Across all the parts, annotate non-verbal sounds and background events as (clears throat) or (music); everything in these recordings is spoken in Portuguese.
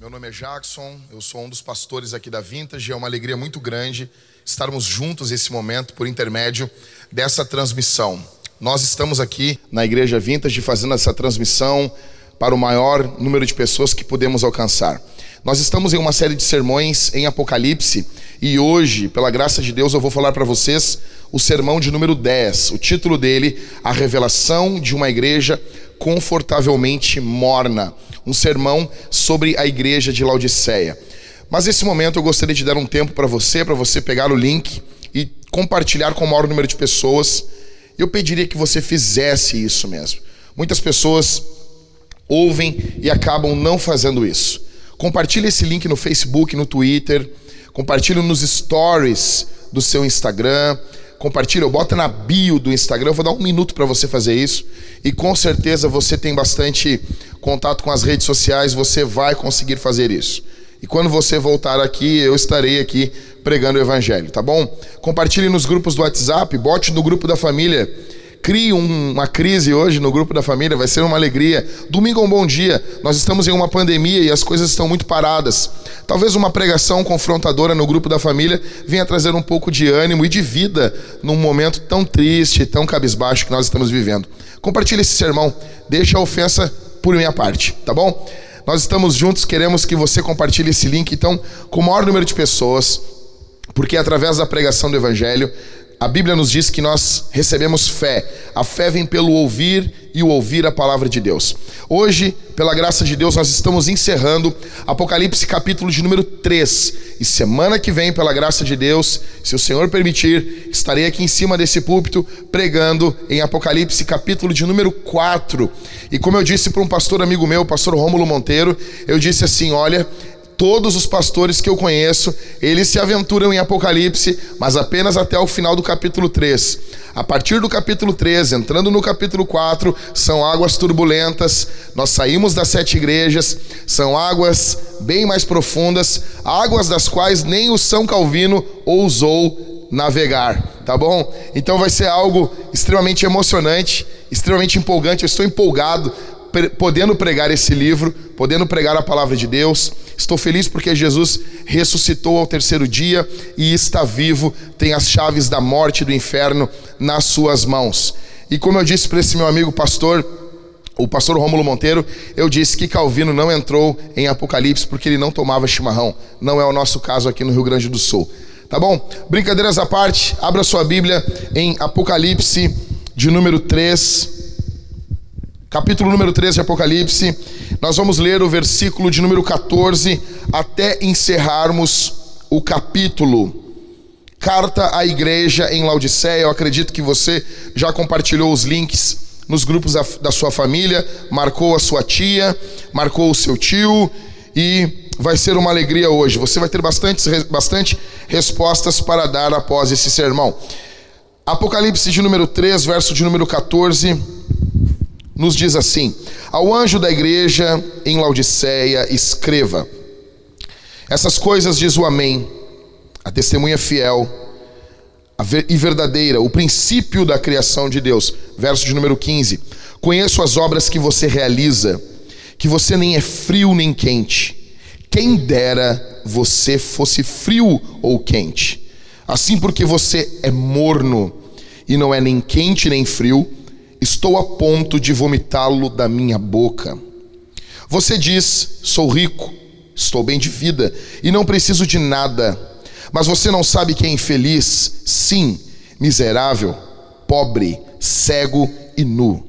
meu nome é Jackson, eu sou um dos pastores aqui da Vintage. É uma alegria muito grande estarmos juntos nesse momento por intermédio dessa transmissão. Nós estamos aqui na Igreja Vintage fazendo essa transmissão para o maior número de pessoas que podemos alcançar. Nós estamos em uma série de sermões em Apocalipse e hoje, pela graça de Deus, eu vou falar para vocês o sermão de número 10. O título dele, A Revelação de uma Igreja Confortavelmente Morna um sermão sobre a igreja de Laodiceia. Mas nesse momento eu gostaria de dar um tempo para você, para você pegar o link e compartilhar com o maior número de pessoas. Eu pediria que você fizesse isso mesmo. Muitas pessoas ouvem e acabam não fazendo isso. Compartilhe esse link no Facebook, no Twitter, compartilhe nos stories do seu Instagram, compartilha, bota na bio do Instagram. Eu vou dar um minuto para você fazer isso. E com certeza você tem bastante contato com as redes sociais, você vai conseguir fazer isso. E quando você voltar aqui, eu estarei aqui pregando o evangelho, tá bom? Compartilhe nos grupos do WhatsApp, bote no grupo da família crie um, uma crise hoje no grupo da família, vai ser uma alegria. Domingo é um bom dia. Nós estamos em uma pandemia e as coisas estão muito paradas. Talvez uma pregação confrontadora no grupo da família venha trazer um pouco de ânimo e de vida num momento tão triste, tão cabisbaixo que nós estamos vivendo. Compartilhe esse sermão, deixa a ofensa por minha parte, tá bom? Nós estamos juntos, queremos que você compartilhe esse link, então, com o maior número de pessoas, porque através da pregação do Evangelho, a Bíblia nos diz que nós recebemos fé. A fé vem pelo ouvir e o ouvir a palavra de Deus. Hoje, pela graça de Deus, nós estamos encerrando Apocalipse capítulo de número 3. E semana que vem, pela graça de Deus, se o Senhor permitir, estarei aqui em cima desse púlpito pregando em Apocalipse capítulo de número 4. E como eu disse para um pastor amigo meu, pastor Rômulo Monteiro, eu disse assim: olha, todos os pastores que eu conheço, eles se aventuram em Apocalipse, mas apenas até o final do capítulo 3. A partir do capítulo 3, entrando no capítulo 4, são águas turbulentas. Nós saímos das sete igrejas, são águas bem mais profundas, águas das quais nem o São Calvino ousou navegar, tá bom? Então vai ser algo extremamente emocionante, extremamente empolgante. Eu estou empolgado podendo pregar esse livro, podendo pregar a palavra de Deus. Estou feliz porque Jesus ressuscitou ao terceiro dia e está vivo, tem as chaves da morte e do inferno nas suas mãos. E como eu disse para esse meu amigo pastor, o pastor Rômulo Monteiro, eu disse que Calvino não entrou em Apocalipse porque ele não tomava chimarrão. Não é o nosso caso aqui no Rio Grande do Sul. Tá bom? Brincadeiras à parte, abra sua Bíblia em Apocalipse de número 3 capítulo número 13 de Apocalipse, nós vamos ler o versículo de número 14 até encerrarmos o capítulo. Carta à igreja em Laodiceia. Eu acredito que você já compartilhou os links nos grupos da, da sua família, marcou a sua tia, marcou o seu tio e vai ser uma alegria hoje. Você vai ter bastante, bastante respostas para dar após esse sermão. Apocalipse de número 3, verso de número 14 nos diz assim: Ao anjo da igreja em Laodiceia, escreva: Essas coisas diz o Amém, a testemunha fiel e verdadeira, o princípio da criação de Deus. Verso de número 15: Conheço as obras que você realiza, que você nem é frio nem quente. Quem dera você fosse frio ou quente. Assim, porque você é morno e não é nem quente nem frio, estou a ponto de vomitá-lo da minha boca. Você diz: sou rico, estou bem de vida e não preciso de nada. Mas você não sabe que é infeliz, sim, miserável, pobre, cego e nu.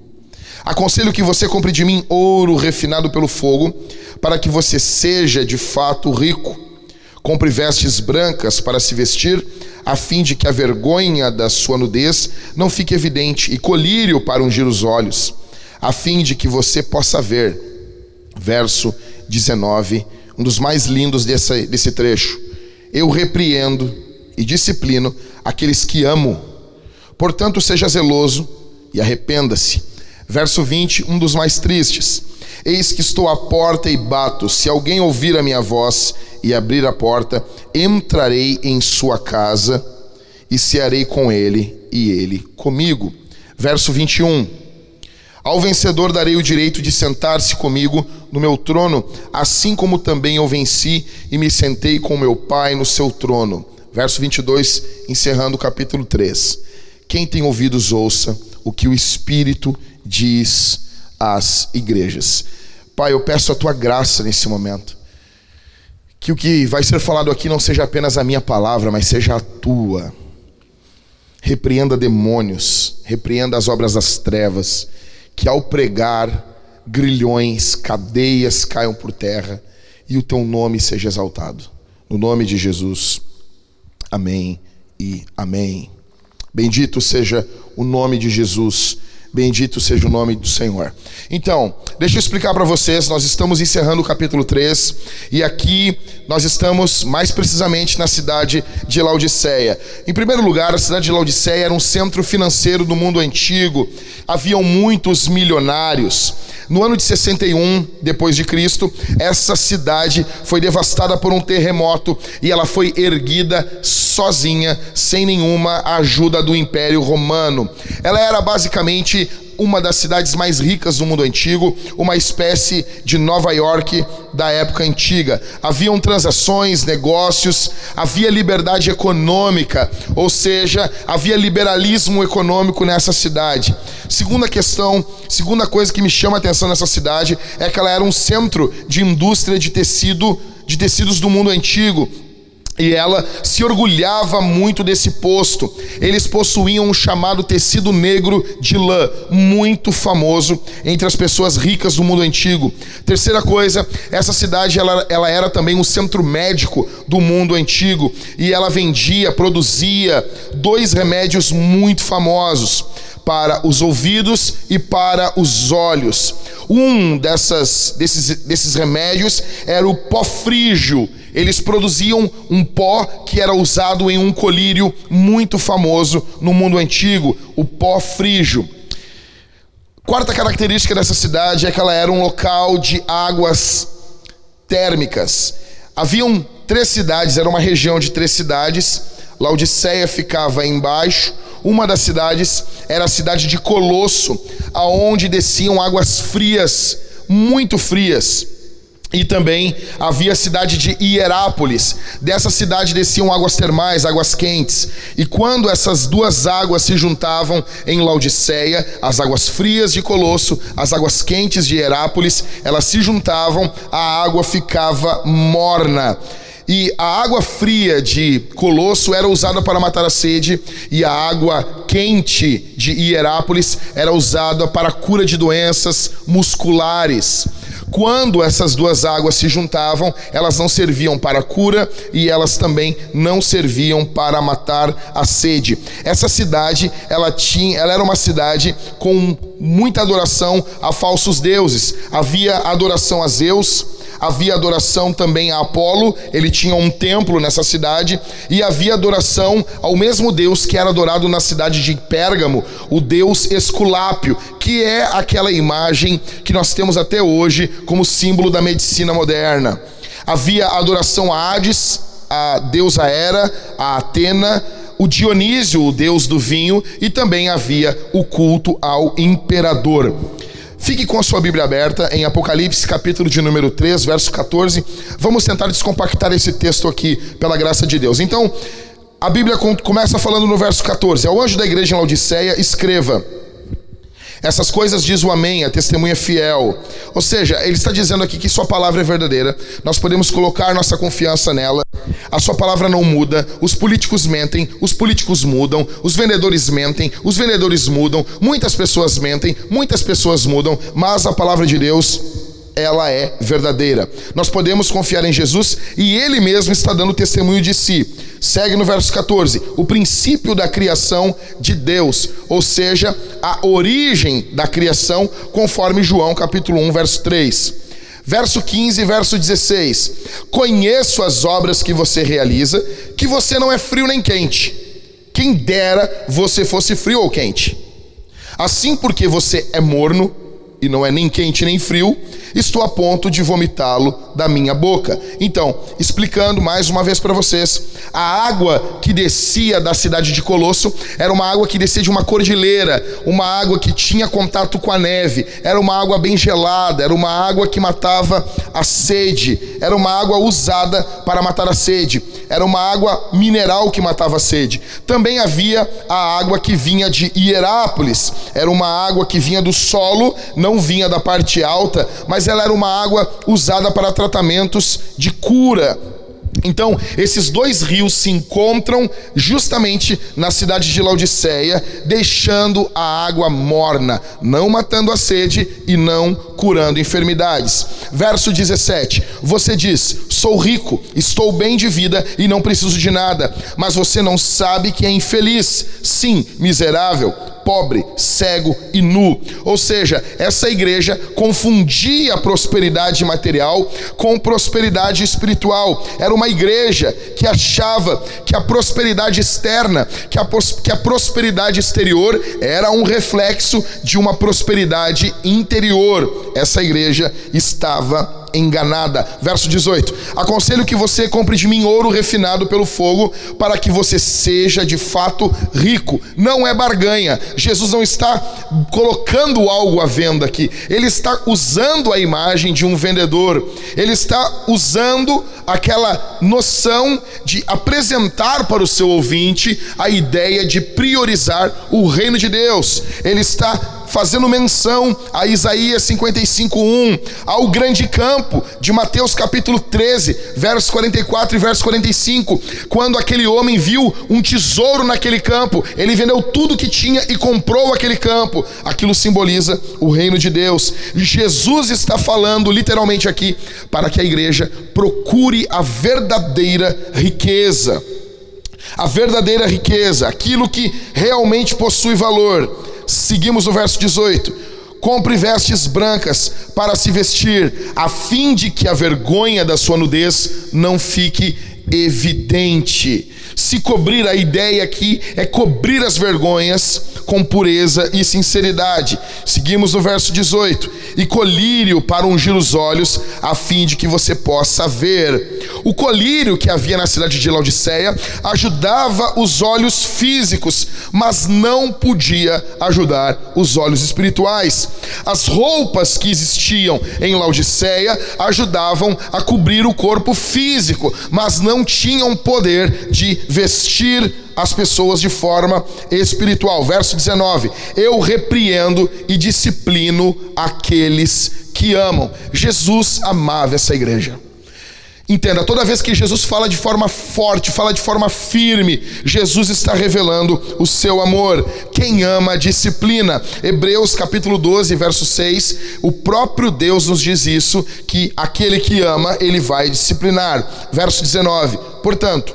Aconselho que você compre de mim ouro refinado pelo fogo, para que você seja de fato rico. Compre vestes brancas para se vestir a fim de que a vergonha da sua nudez não fique evidente, e colírio para ungir os olhos, a fim de que você possa ver. Verso 19, um dos mais lindos desse, desse trecho. Eu repreendo e disciplino aqueles que amo. Portanto, seja zeloso e arrependa-se. Verso 20, um dos mais tristes. Eis que estou à porta e bato. Se alguém ouvir a minha voz e abrir a porta, entrarei em sua casa e cearei com ele e ele comigo. Verso 21. Ao vencedor darei o direito de sentar-se comigo no meu trono, assim como também eu venci e me sentei com meu Pai no seu trono. Verso 22, encerrando o capítulo 3. Quem tem ouvidos, ouça o que o Espírito diz às igrejas. Pai, eu peço a tua graça nesse momento. Que o que vai ser falado aqui não seja apenas a minha palavra, mas seja a tua. Repreenda demônios, repreenda as obras das trevas que ao pregar, grilhões, cadeias caiam por terra e o teu nome seja exaltado. No nome de Jesus. Amém e amém. Bendito seja o nome de Jesus. Bendito seja o nome do Senhor. Então, deixa eu explicar para vocês, nós estamos encerrando o capítulo 3 e aqui nós estamos mais precisamente na cidade de Laodiceia. Em primeiro lugar, a cidade de Laodiceia era um centro financeiro do mundo antigo. Haviam muitos milionários. No ano de 61 depois de Cristo, essa cidade foi devastada por um terremoto e ela foi erguida sozinha, sem nenhuma ajuda do Império Romano. Ela era basicamente uma das cidades mais ricas do mundo antigo, uma espécie de Nova York da época antiga. Haviam transações, negócios, havia liberdade econômica, ou seja, havia liberalismo econômico nessa cidade. Segunda questão, segunda coisa que me chama a atenção nessa cidade é que ela era um centro de indústria de tecido, de tecidos do mundo antigo. E ela se orgulhava muito desse posto. Eles possuíam um chamado tecido negro de lã, muito famoso entre as pessoas ricas do mundo antigo. Terceira coisa, essa cidade ela, ela era também um centro médico do mundo antigo e ela vendia, produzia dois remédios muito famosos para os ouvidos e para os olhos. Um dessas, desses, desses remédios era o pó frígio eles produziam um pó que era usado em um colírio muito famoso no mundo antigo, o pó frígio. Quarta característica dessa cidade é que ela era um local de águas térmicas. Haviam três cidades, era uma região de três cidades. Laodiceia ficava embaixo. Uma das cidades era a cidade de Colosso, aonde desciam águas frias, muito frias. E também havia a cidade de Hierápolis. Dessa cidade desciam águas termais, águas quentes. E quando essas duas águas se juntavam em Laodiceia, as águas frias de Colosso, as águas quentes de Hierápolis, elas se juntavam, a água ficava morna. E a água fria de Colosso era usada para matar a sede, e a água quente de Hierápolis era usada para a cura de doenças musculares. Quando essas duas águas se juntavam, elas não serviam para cura e elas também não serviam para matar a sede. Essa cidade, ela tinha, ela era uma cidade com muita adoração a falsos deuses. Havia adoração a Zeus, havia adoração também a Apolo, ele tinha um templo nessa cidade, e havia adoração ao mesmo Deus que era adorado na cidade de Pérgamo, o Deus Esculápio, que é aquela imagem que nós temos até hoje como símbolo da medicina moderna. Havia adoração a Hades, a deusa Hera, a Atena, o Dionísio, o deus do vinho, e também havia o culto ao imperador. Fique com a sua Bíblia aberta em Apocalipse, capítulo de número 3, verso 14. Vamos tentar descompactar esse texto aqui, pela graça de Deus. Então, a Bíblia começa falando no verso 14: Ao anjo da igreja em Laodiceia, escreva. Essas coisas diz o Amém, a testemunha fiel. Ou seja, ele está dizendo aqui que Sua palavra é verdadeira, nós podemos colocar nossa confiança nela, a Sua palavra não muda, os políticos mentem, os políticos mudam, os vendedores mentem, os vendedores mudam, muitas pessoas mentem, muitas pessoas mudam, mas a palavra de Deus ela é verdadeira. Nós podemos confiar em Jesus e ele mesmo está dando testemunho de si. Segue no verso 14: o princípio da criação de Deus, ou seja, a origem da criação, conforme João capítulo 1, verso 3. Verso 15, verso 16: Conheço as obras que você realiza, que você não é frio nem quente. Quem dera você fosse frio ou quente. Assim, porque você é morno e não é nem quente nem frio, estou a ponto de vomitá-lo da minha boca. Então, explicando mais uma vez para vocês, a água que descia da cidade de Colosso era uma água que descia de uma cordilheira, uma água que tinha contato com a neve, era uma água bem gelada, era uma água que matava a sede, era uma água usada para matar a sede, era uma água mineral que matava a sede. Também havia a água que vinha de Hierápolis, era uma água que vinha do solo, não vinha da parte alta, mas ela era uma água usada para tratamentos de cura. Então, esses dois rios se encontram justamente na cidade de Laodiceia, deixando a água morna, não matando a sede e não curando enfermidades. Verso 17: Você diz: Sou rico, estou bem de vida e não preciso de nada, mas você não sabe que é infeliz, sim, miserável pobre, cego e nu. Ou seja, essa igreja confundia prosperidade material com prosperidade espiritual. Era uma igreja que achava que a prosperidade externa, que a, que a prosperidade exterior era um reflexo de uma prosperidade interior. Essa igreja estava enganada. Verso 18: Aconselho que você compre de mim ouro refinado pelo fogo, para que você seja de fato rico. Não é barganha. Jesus não está colocando algo à venda aqui. Ele está usando a imagem de um vendedor. Ele está usando aquela noção de apresentar para o seu ouvinte a ideia de priorizar o reino de Deus. Ele está fazendo menção a Isaías 55:1, ao grande campo de Mateus capítulo 13, versos 44 e verso 45, quando aquele homem viu um tesouro naquele campo, ele vendeu tudo que tinha e comprou aquele campo. Aquilo simboliza o reino de Deus. Jesus está falando literalmente aqui para que a igreja procure a verdadeira riqueza. A verdadeira riqueza, aquilo que realmente possui valor Seguimos no verso 18. Compre vestes brancas para se vestir, a fim de que a vergonha da sua nudez não fique evidente. Se cobrir, a ideia aqui é cobrir as vergonhas com pureza e sinceridade. Seguimos no verso 18: e colírio para ungir os olhos, a fim de que você possa ver. O colírio que havia na cidade de Laodiceia ajudava os olhos físicos, mas não podia ajudar os olhos espirituais. As roupas que existiam em Laodiceia ajudavam a cobrir o corpo físico, mas não tinham poder de vestir as pessoas de forma espiritual. Verso 19: Eu repreendo e disciplino aqueles que amam. Jesus amava essa igreja. Entenda, toda vez que Jesus fala de forma forte, fala de forma firme, Jesus está revelando o seu amor. Quem ama, disciplina. Hebreus capítulo 12, verso 6, o próprio Deus nos diz isso, que aquele que ama, ele vai disciplinar. Verso 19, portanto,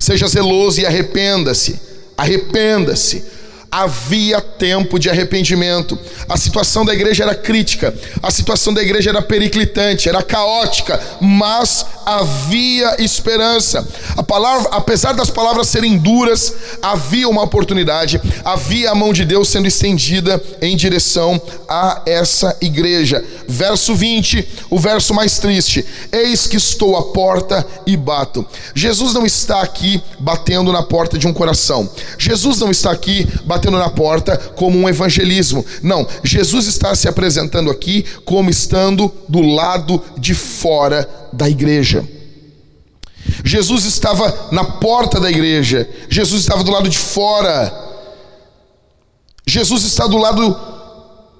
Seja zeloso e arrependa-se. Arrependa-se havia tempo de arrependimento. A situação da igreja era crítica, a situação da igreja era periclitante, era caótica, mas havia esperança. A palavra, apesar das palavras serem duras, havia uma oportunidade, havia a mão de Deus sendo estendida em direção a essa igreja. Verso 20, o verso mais triste: Eis que estou à porta e bato. Jesus não está aqui batendo na porta de um coração. Jesus não está aqui batendo batendo na porta como um evangelismo. Não, Jesus está se apresentando aqui como estando do lado de fora da igreja. Jesus estava na porta da igreja, Jesus estava do lado de fora. Jesus está do lado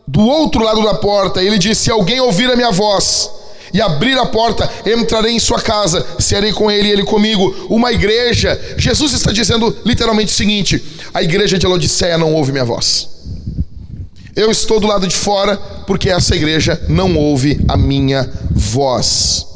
do outro lado da porta. Ele disse: Se alguém ouvir a minha voz e abrir a porta, entrarei em sua casa, serei com ele e ele comigo. Uma igreja. Jesus está dizendo literalmente o seguinte: a igreja de Laodiceia não ouve minha voz. Eu estou do lado de fora porque essa igreja não ouve a minha voz.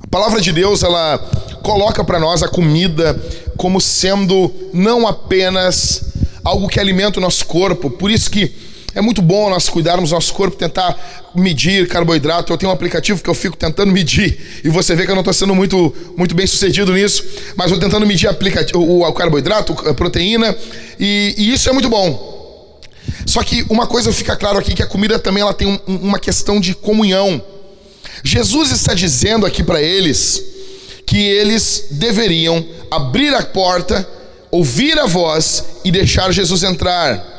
A palavra de Deus, ela coloca para nós a comida como sendo não apenas algo que alimenta o nosso corpo, por isso que É muito bom nós cuidarmos do nosso corpo, tentar medir carboidrato. Eu tenho um aplicativo que eu fico tentando medir, e você vê que eu não estou sendo muito, muito bem sucedido nisso, mas vou tentando medir o, o carboidrato, a proteína, e, e isso é muito bom. Só que uma coisa fica claro aqui que a comida também ela tem um, uma questão de comunhão. Jesus está dizendo aqui para eles que eles deveriam abrir a porta, ouvir a voz e deixar Jesus entrar.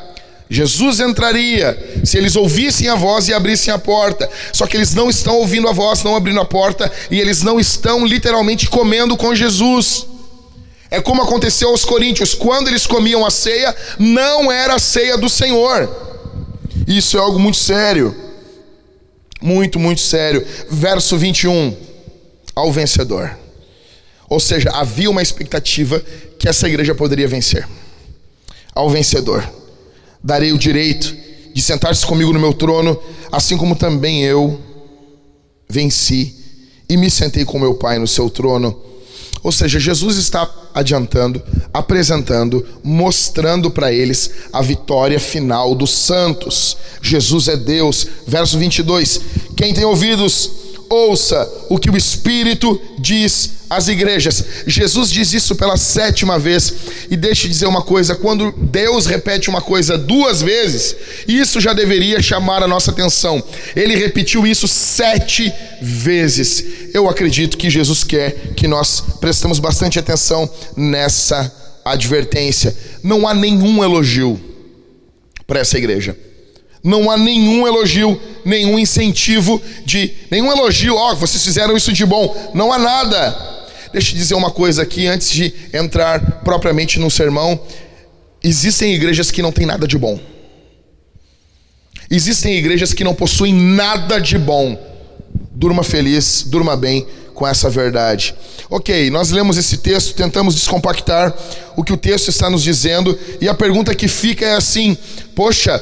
Jesus entraria se eles ouvissem a voz e abrissem a porta. Só que eles não estão ouvindo a voz, não abrindo a porta e eles não estão literalmente comendo com Jesus. É como aconteceu aos coríntios, quando eles comiam a ceia, não era a ceia do Senhor. Isso é algo muito sério. Muito, muito sério. Verso 21. Ao vencedor. Ou seja, havia uma expectativa que essa igreja poderia vencer. Ao vencedor, darei o direito de sentar-se comigo no meu trono, assim como também eu venci e me sentei com meu Pai no seu trono. Ou seja, Jesus está adiantando, apresentando, mostrando para eles a vitória final dos santos. Jesus é Deus. Verso 22. Quem tem ouvidos, ouça o que o Espírito diz às igrejas. Jesus diz isso pela sétima vez. E deixe eu dizer uma coisa: quando Deus repete uma coisa duas vezes, isso já deveria chamar a nossa atenção. Ele repetiu isso sete vezes. Eu acredito que Jesus quer que nós prestemos bastante atenção nessa advertência. Não há nenhum elogio para essa igreja. Não há nenhum elogio, nenhum incentivo de. nenhum elogio, ó, oh, vocês fizeram isso de bom. Não há nada. Deixa eu dizer uma coisa aqui antes de entrar propriamente no sermão. Existem igrejas que não têm nada de bom. Existem igrejas que não possuem nada de bom. Durma feliz, durma bem com essa verdade. Ok, nós lemos esse texto, tentamos descompactar o que o texto está nos dizendo, e a pergunta que fica é assim: poxa,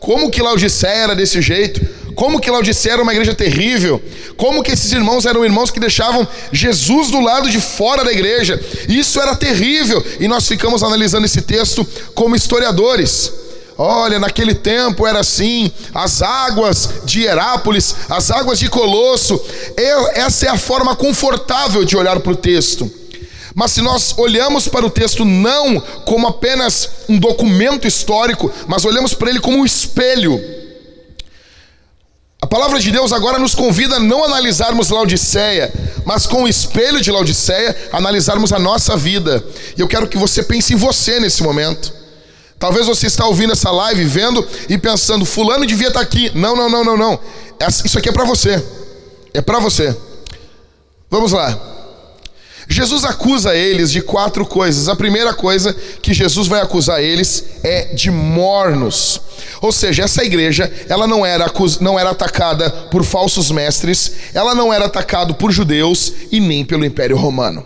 como que Laodiceia era desse jeito? Como que Laodiceia era uma igreja terrível? Como que esses irmãos eram irmãos que deixavam Jesus do lado de fora da igreja? Isso era terrível. E nós ficamos analisando esse texto como historiadores. Olha, naquele tempo era assim, as águas de Herápolis, as águas de Colosso. Essa é a forma confortável de olhar para o texto. Mas se nós olhamos para o texto não como apenas um documento histórico, mas olhamos para ele como um espelho. A palavra de Deus agora nos convida a não analisarmos Laodiceia, mas com o espelho de Laodiceia, analisarmos a nossa vida. E eu quero que você pense em você nesse momento. Talvez você está ouvindo essa live, vendo e pensando, fulano devia estar aqui. Não, não, não, não, não. Isso aqui é para você. É para você. Vamos lá. Jesus acusa eles de quatro coisas. A primeira coisa que Jesus vai acusar eles é de mornos. Ou seja, essa igreja, ela não era, não era atacada por falsos mestres, ela não era atacada por judeus e nem pelo Império Romano.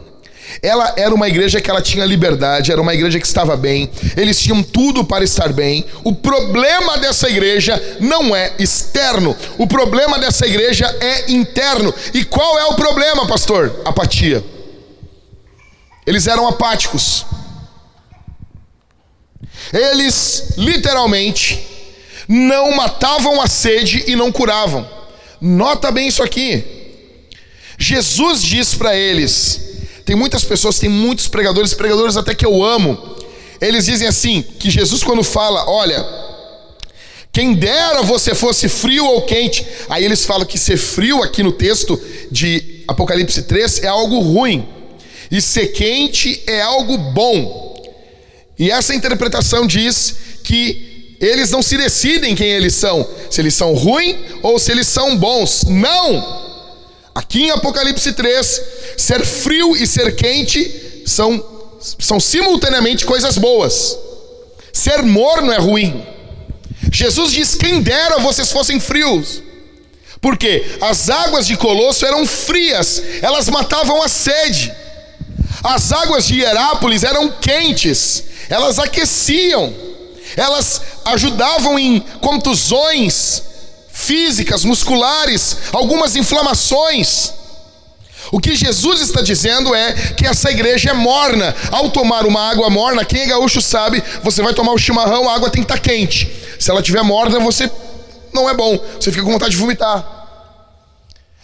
Ela era uma igreja que ela tinha liberdade, era uma igreja que estava bem, eles tinham tudo para estar bem. O problema dessa igreja não é externo, o problema dessa igreja é interno. E qual é o problema, pastor? Apatia. Eles eram apáticos. Eles literalmente não matavam a sede e não curavam. Nota bem isso aqui. Jesus diz para eles: tem muitas pessoas, tem muitos pregadores, pregadores até que eu amo. Eles dizem assim: que Jesus, quando fala, olha, quem dera você fosse frio ou quente. Aí eles falam que ser frio aqui no texto de Apocalipse 3 é algo ruim. E ser quente é algo bom. E essa interpretação diz que eles não se decidem quem eles são, se eles são ruins ou se eles são bons. Não! Aqui em Apocalipse 3, ser frio e ser quente são, são simultaneamente coisas boas. Ser morno é ruim. Jesus diz: quem dera vocês fossem frios. Porque as águas de Colosso eram frias, elas matavam a sede. As águas de Hierápolis eram quentes, elas aqueciam, elas ajudavam em contusões físicas, musculares, algumas inflamações. O que Jesus está dizendo é que essa igreja é morna. Ao tomar uma água morna, quem é gaúcho sabe, você vai tomar o chimarrão, a água tem que estar quente. Se ela estiver morna, você não é bom. Você fica com vontade de vomitar.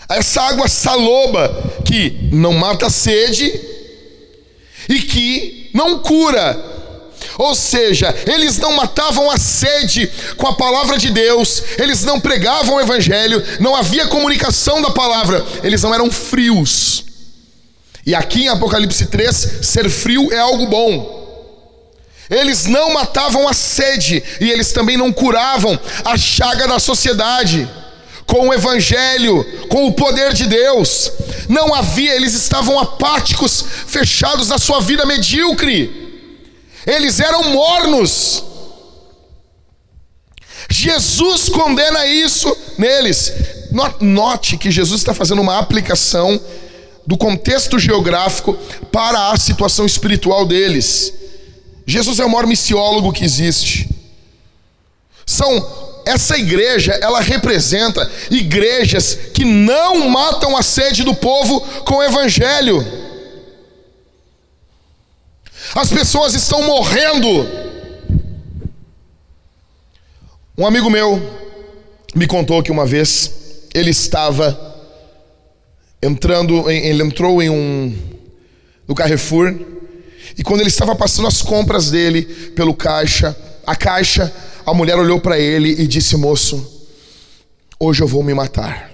Essa água saloba que não mata a sede e que não cura. Ou seja, eles não matavam a sede com a palavra de Deus, eles não pregavam o evangelho, não havia comunicação da palavra, eles não eram frios. E aqui em Apocalipse 3, ser frio é algo bom. Eles não matavam a sede e eles também não curavam a chaga da sociedade com o evangelho, com o poder de Deus. Não havia, eles estavam apáticos, fechados na sua vida medíocre. Eles eram mornos. Jesus condena isso neles. Note que Jesus está fazendo uma aplicação do contexto geográfico para a situação espiritual deles. Jesus é o maior missiólogo que existe. São essa igreja, ela representa igrejas que não matam a sede do povo com o evangelho. As pessoas estão morrendo. Um amigo meu me contou que uma vez ele estava entrando, ele entrou em um no Carrefour e quando ele estava passando as compras dele pelo caixa, a caixa a mulher olhou para ele e disse: Moço, hoje eu vou me matar.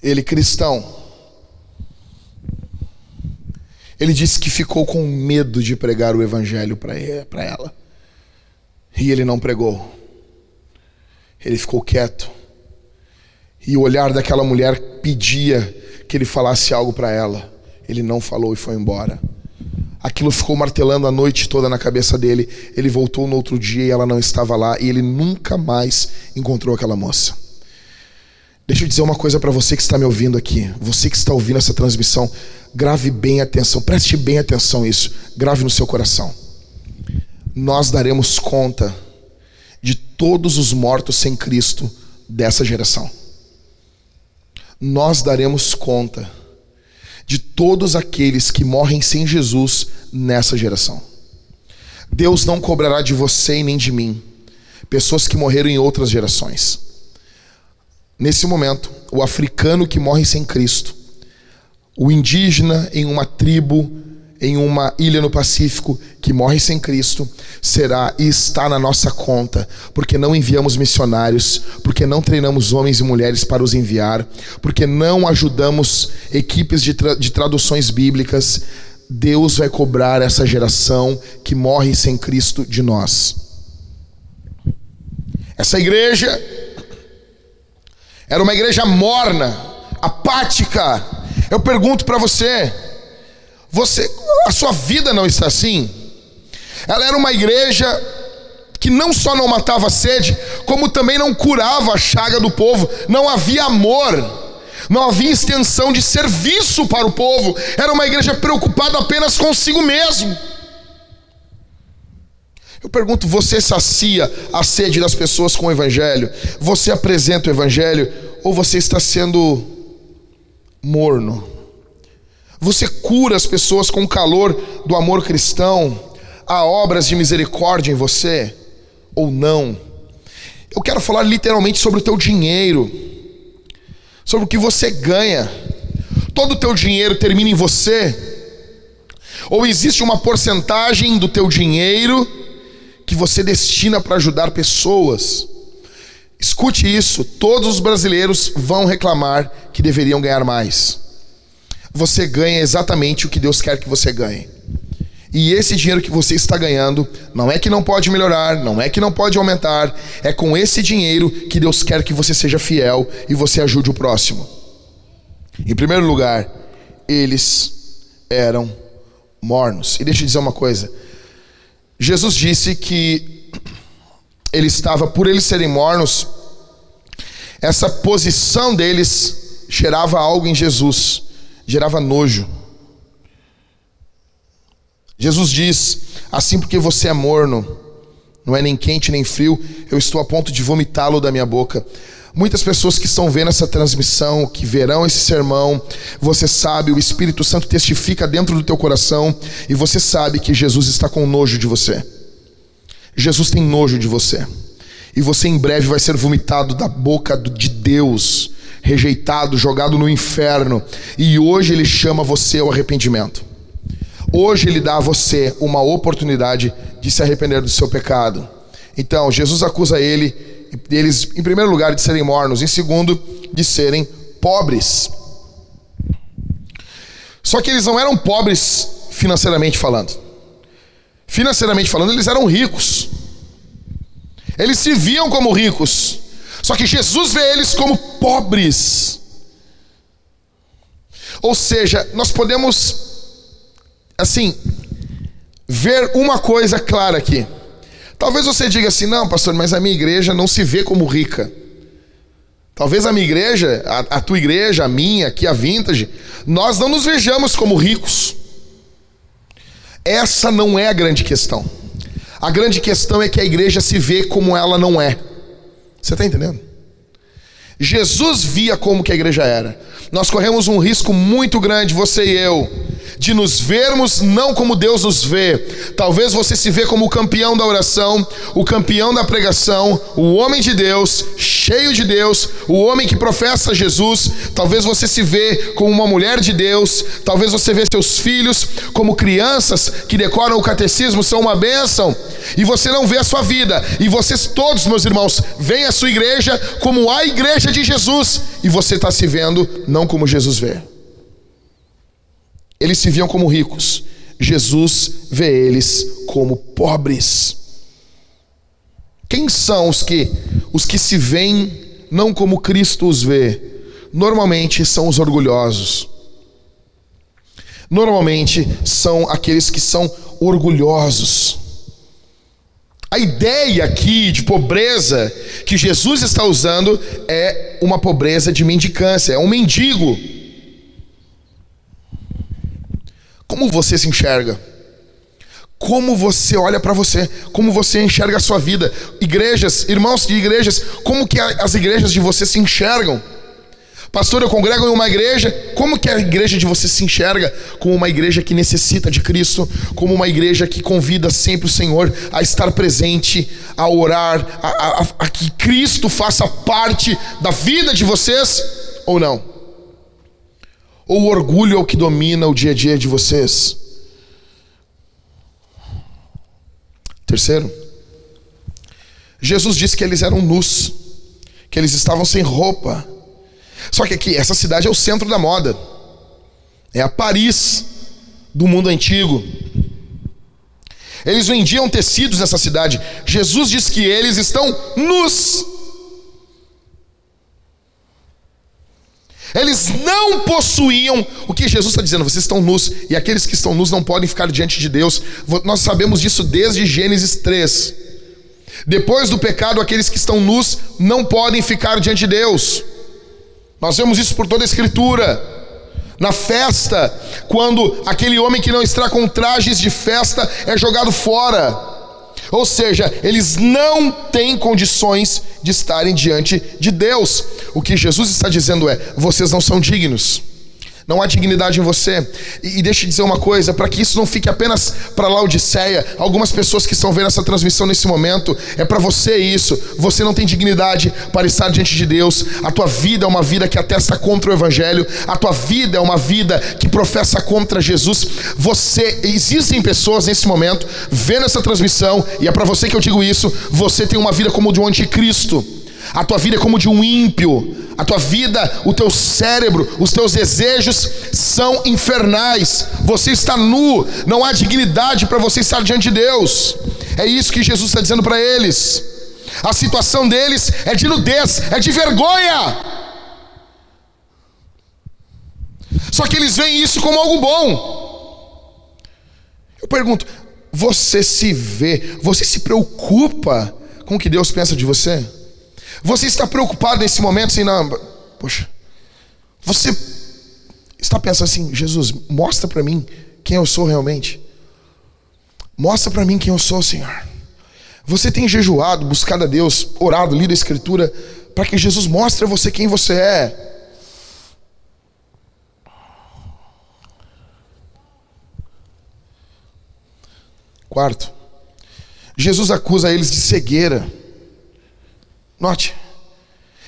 Ele, cristão, ele disse que ficou com medo de pregar o evangelho para ela. E ele não pregou. Ele ficou quieto. E o olhar daquela mulher pedia que ele falasse algo para ela. Ele não falou e foi embora. Aquilo ficou martelando a noite toda na cabeça dele. Ele voltou no outro dia e ela não estava lá e ele nunca mais encontrou aquela moça. Deixa eu dizer uma coisa para você que está me ouvindo aqui, você que está ouvindo essa transmissão, grave bem atenção, preste bem atenção isso, grave no seu coração. Nós daremos conta de todos os mortos sem Cristo dessa geração. Nós daremos conta de todos aqueles que morrem sem Jesus nessa geração. Deus não cobrará de você e nem de mim pessoas que morreram em outras gerações. Nesse momento, o africano que morre sem Cristo, o indígena em uma tribo em uma ilha no Pacífico que morre sem Cristo, será e está na nossa conta, porque não enviamos missionários, porque não treinamos homens e mulheres para os enviar, porque não ajudamos equipes de, tra de traduções bíblicas. Deus vai cobrar essa geração que morre sem Cristo de nós. Essa igreja era uma igreja morna, apática. Eu pergunto para você, você, a sua vida não está assim? Ela era uma igreja que não só não matava a sede, como também não curava a chaga do povo. Não havia amor, não havia extensão de serviço para o povo. Era uma igreja preocupada apenas consigo mesmo. Eu pergunto: você sacia a sede das pessoas com o Evangelho? Você apresenta o Evangelho? Ou você está sendo morno? Você cura as pessoas com o calor do amor cristão? Há obras de misericórdia em você? Ou não? Eu quero falar literalmente sobre o teu dinheiro, sobre o que você ganha. Todo o teu dinheiro termina em você? Ou existe uma porcentagem do teu dinheiro que você destina para ajudar pessoas? Escute isso: todos os brasileiros vão reclamar que deveriam ganhar mais você ganha exatamente o que Deus quer que você ganhe. E esse dinheiro que você está ganhando, não é que não pode melhorar, não é que não pode aumentar, é com esse dinheiro que Deus quer que você seja fiel e você ajude o próximo. Em primeiro lugar, eles eram mornos. E deixa eu dizer uma coisa. Jesus disse que ele estava, por eles serem mornos, essa posição deles gerava algo em Jesus gerava nojo. Jesus diz: Assim porque você é morno, não é nem quente nem frio, eu estou a ponto de vomitá-lo da minha boca. Muitas pessoas que estão vendo essa transmissão, que verão esse sermão, você sabe, o Espírito Santo testifica dentro do teu coração e você sabe que Jesus está com nojo de você. Jesus tem nojo de você. E você em breve vai ser vomitado da boca de Deus, rejeitado, jogado no inferno. E hoje ele chama você ao arrependimento. Hoje ele dá a você uma oportunidade de se arrepender do seu pecado. Então, Jesus acusa ele, eles, em primeiro lugar, de serem mornos, em segundo, de serem pobres. Só que eles não eram pobres financeiramente falando. Financeiramente falando, eles eram ricos. Eles se viam como ricos. Só que Jesus vê eles como pobres. Ou seja, nós podemos assim, ver uma coisa clara aqui. Talvez você diga assim: não, pastor, mas a minha igreja não se vê como rica. Talvez a minha igreja, a, a tua igreja, a minha, aqui a Vintage, nós não nos vejamos como ricos. Essa não é a grande questão. A grande questão é que a igreja se vê como ela não é. Você está entendendo? Jesus via como que a igreja era. Nós corremos um risco muito grande, você e eu, de nos vermos não como Deus nos vê. Talvez você se vê como o campeão da oração, o campeão da pregação, o homem de Deus, cheio de Deus, o homem que professa Jesus. Talvez você se vê como uma mulher de Deus, talvez você vê seus filhos como crianças que decoram o catecismo, são uma bênção, e você não vê a sua vida. E vocês todos, meus irmãos, veem a sua igreja como a igreja de Jesus, e você está se vendo não como Jesus vê. Eles se viam como ricos. Jesus vê eles como pobres. Quem são os que os que se veem não como Cristo os vê? Normalmente são os orgulhosos. Normalmente são aqueles que são orgulhosos. A ideia aqui de pobreza que Jesus está usando é uma pobreza de mendicância, é um mendigo. Como você se enxerga? Como você olha para você? Como você enxerga a sua vida? Igrejas, irmãos de igrejas, como que as igrejas de você se enxergam? Pastor, eu congrego em uma igreja. Como que a igreja de você se enxerga? Como uma igreja que necessita de Cristo, como uma igreja que convida sempre o Senhor a estar presente, a orar, a, a, a que Cristo faça parte da vida de vocês ou não? Ou o orgulho é o que domina o dia a dia de vocês? Terceiro, Jesus disse que eles eram nus, que eles estavam sem roupa. Só que aqui, essa cidade é o centro da moda, é a Paris do mundo antigo. Eles vendiam tecidos nessa cidade. Jesus diz que eles estão nus. Eles não possuíam o que Jesus está dizendo, vocês estão nus, e aqueles que estão nus não podem ficar diante de Deus. Nós sabemos disso desde Gênesis 3. Depois do pecado, aqueles que estão nus não podem ficar diante de Deus. Nós vemos isso por toda a Escritura. Na festa, quando aquele homem que não está com trajes de festa é jogado fora. Ou seja, eles não têm condições de estarem diante de Deus. O que Jesus está dizendo é: vocês não são dignos. Não há dignidade em você. E, e deixa eu dizer uma coisa, para que isso não fique apenas para Laodiceia, algumas pessoas que estão vendo essa transmissão nesse momento, é para você isso. Você não tem dignidade para estar diante de Deus. A tua vida é uma vida que atesta contra o evangelho. A tua vida é uma vida que professa contra Jesus. Você existem pessoas nesse momento vendo essa transmissão e é para você que eu digo isso. Você tem uma vida como de um anticristo. A tua vida é como de um ímpio. A tua vida, o teu cérebro, os teus desejos são infernais. Você está nu, não há dignidade para você estar diante de Deus. É isso que Jesus está dizendo para eles. A situação deles é de nudez, é de vergonha. Só que eles veem isso como algo bom. Eu pergunto: você se vê, você se preocupa com o que Deus pensa de você? Você está preocupado nesse momento assim, não, poxa. Você está pensando assim, Jesus, mostra para mim quem eu sou realmente. Mostra para mim quem eu sou, Senhor. Você tem jejuado, buscado a Deus, orado, lido a Escritura, para que Jesus mostre a você quem você é. Quarto, Jesus acusa eles de cegueira. Note,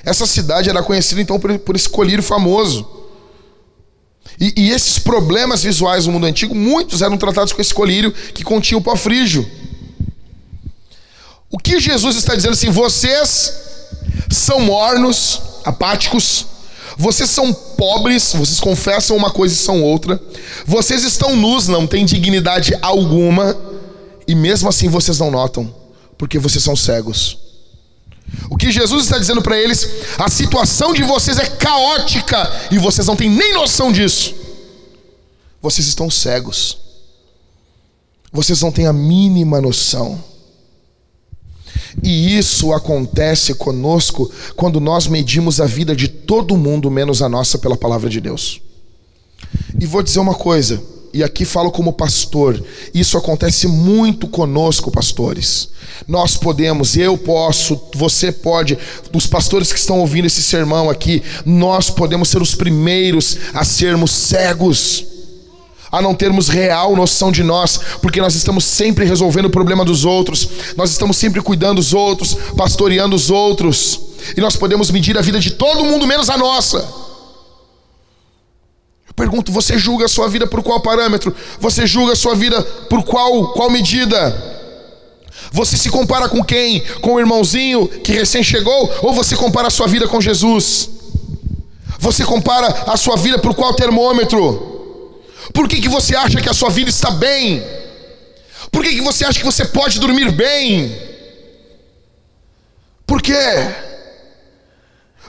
essa cidade era conhecida então por, por esse colírio famoso. E, e, esses problemas visuais no mundo antigo, muitos eram tratados com esse colírio que continha o pó frígio. O que Jesus está dizendo assim? Vocês são mornos, apáticos, vocês são pobres, vocês confessam uma coisa e são outra, vocês estão nus, não têm dignidade alguma, e mesmo assim vocês não notam, porque vocês são cegos. O que Jesus está dizendo para eles, a situação de vocês é caótica e vocês não têm nem noção disso. Vocês estão cegos. Vocês não têm a mínima noção. E isso acontece conosco quando nós medimos a vida de todo mundo, menos a nossa, pela palavra de Deus. E vou dizer uma coisa: e aqui falo como pastor, isso acontece muito conosco, pastores. Nós podemos, eu posso, você pode, os pastores que estão ouvindo esse sermão aqui, nós podemos ser os primeiros a sermos cegos, a não termos real noção de nós, porque nós estamos sempre resolvendo o problema dos outros, nós estamos sempre cuidando dos outros, pastoreando os outros, e nós podemos medir a vida de todo mundo menos a nossa. Pergunto, você julga a sua vida por qual parâmetro? Você julga a sua vida por qual, qual medida? Você se compara com quem? Com o irmãozinho que recém chegou? Ou você compara a sua vida com Jesus? Você compara a sua vida por qual termômetro? Por que, que você acha que a sua vida está bem? Por que, que você acha que você pode dormir bem? Por quê?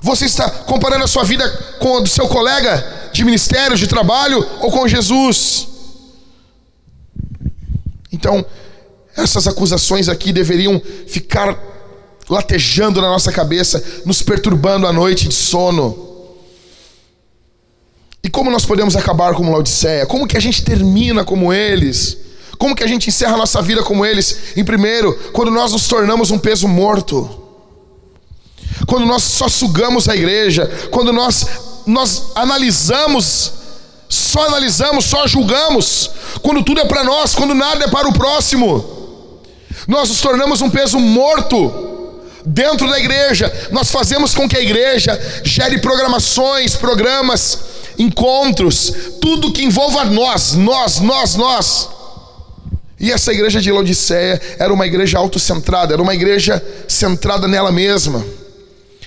Você está comparando a sua vida com a do seu colega de ministério, de trabalho ou com Jesus. Então, essas acusações aqui deveriam ficar latejando na nossa cabeça, nos perturbando à noite de sono. E como nós podemos acabar como Laodiceia? Como que a gente termina como eles? Como que a gente encerra a nossa vida como eles? Em primeiro, quando nós nos tornamos um peso morto. Quando nós só sugamos a igreja, quando nós nós analisamos, só analisamos, só julgamos, quando tudo é para nós, quando nada é para o próximo. Nós nos tornamos um peso morto dentro da igreja. Nós fazemos com que a igreja gere programações, programas, encontros, tudo que envolva nós, nós, nós, nós. E essa igreja de Laodiceia era uma igreja autocentrada, era uma igreja centrada nela mesma.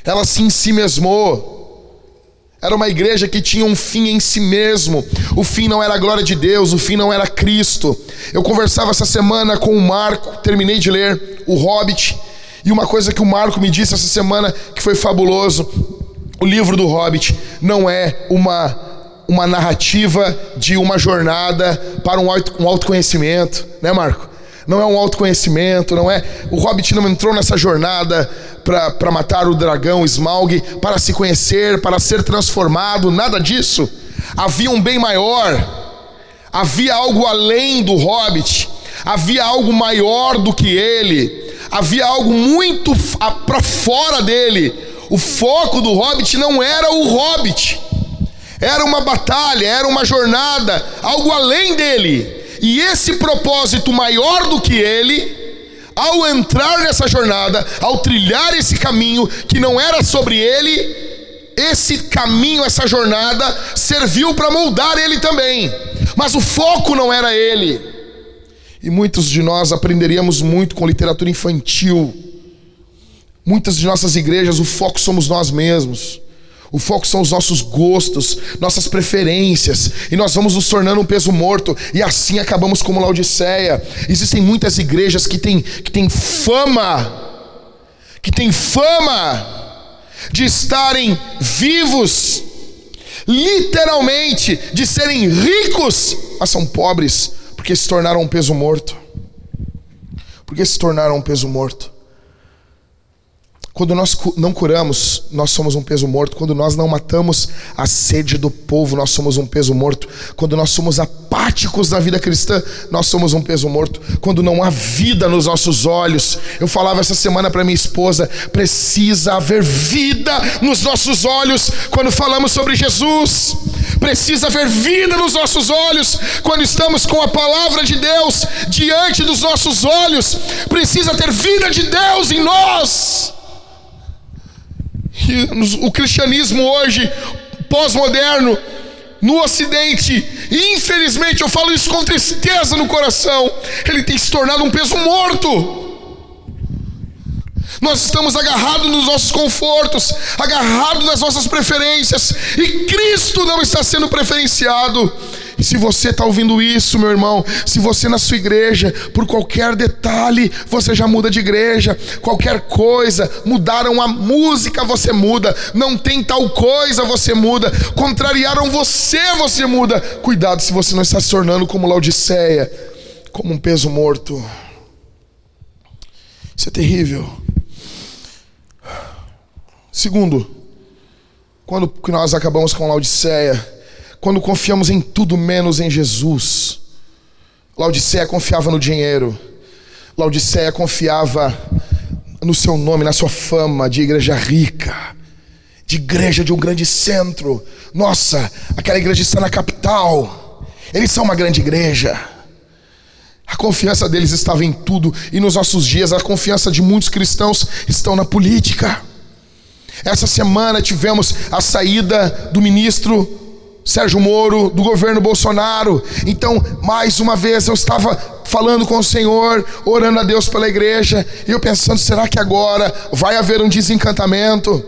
Ela se em si mesmou. Era uma igreja que tinha um fim em si mesmo. O fim não era a glória de Deus, o fim não era Cristo. Eu conversava essa semana com o Marco, terminei de ler O Hobbit, e uma coisa que o Marco me disse essa semana que foi fabuloso: o livro do Hobbit não é uma, uma narrativa de uma jornada para um, auto, um autoconhecimento, né, Marco? Não é um autoconhecimento, não é. O Hobbit não entrou nessa jornada para matar o dragão Smaug, para se conhecer, para ser transformado, nada disso. Havia um bem maior, havia algo além do hobbit, havia algo maior do que ele, havia algo muito para fora dele. O foco do hobbit não era o hobbit, era uma batalha, era uma jornada, algo além dele. E esse propósito maior do que ele ao entrar nessa jornada, ao trilhar esse caminho que não era sobre ele, esse caminho, essa jornada serviu para moldar ele também, mas o foco não era ele. E muitos de nós aprenderíamos muito com literatura infantil. Muitas de nossas igrejas, o foco somos nós mesmos. O foco são os nossos gostos, nossas preferências, e nós vamos nos tornando um peso morto, e assim acabamos como Laodiceia. Existem muitas igrejas que têm, que têm fama, que têm fama de estarem vivos, literalmente, de serem ricos, mas são pobres, porque se tornaram um peso morto. Porque se tornaram um peso morto. Quando nós não curamos, nós somos um peso morto. Quando nós não matamos a sede do povo, nós somos um peso morto. Quando nós somos apáticos da vida cristã, nós somos um peso morto. Quando não há vida nos nossos olhos, eu falava essa semana para minha esposa: precisa haver vida nos nossos olhos quando falamos sobre Jesus. Precisa haver vida nos nossos olhos quando estamos com a palavra de Deus diante dos nossos olhos. Precisa ter vida de Deus em nós. E o cristianismo hoje, pós-moderno, no Ocidente, infelizmente eu falo isso com tristeza no coração, ele tem se tornado um peso morto. Nós estamos agarrados nos nossos confortos, agarrados nas nossas preferências, e Cristo não está sendo preferenciado. E se você está ouvindo isso, meu irmão, se você na sua igreja, por qualquer detalhe, você já muda de igreja, qualquer coisa, mudaram a música, você muda, não tem tal coisa, você muda, contrariaram você, você muda. Cuidado se você não está se tornando como Laodiceia, como um peso morto. Isso é terrível. Segundo, quando nós acabamos com Laodiceia, quando confiamos em tudo menos em Jesus. Laodiceia confiava no dinheiro. Laodiceia confiava no seu nome, na sua fama de igreja rica, de igreja de um grande centro. Nossa, aquela igreja está na capital. Eles são uma grande igreja. A confiança deles estava em tudo, e nos nossos dias a confiança de muitos cristãos estão na política. Essa semana tivemos a saída do ministro Sérgio Moro, do governo Bolsonaro. Então, mais uma vez, eu estava falando com o Senhor, orando a Deus pela igreja, e eu pensando: será que agora vai haver um desencantamento?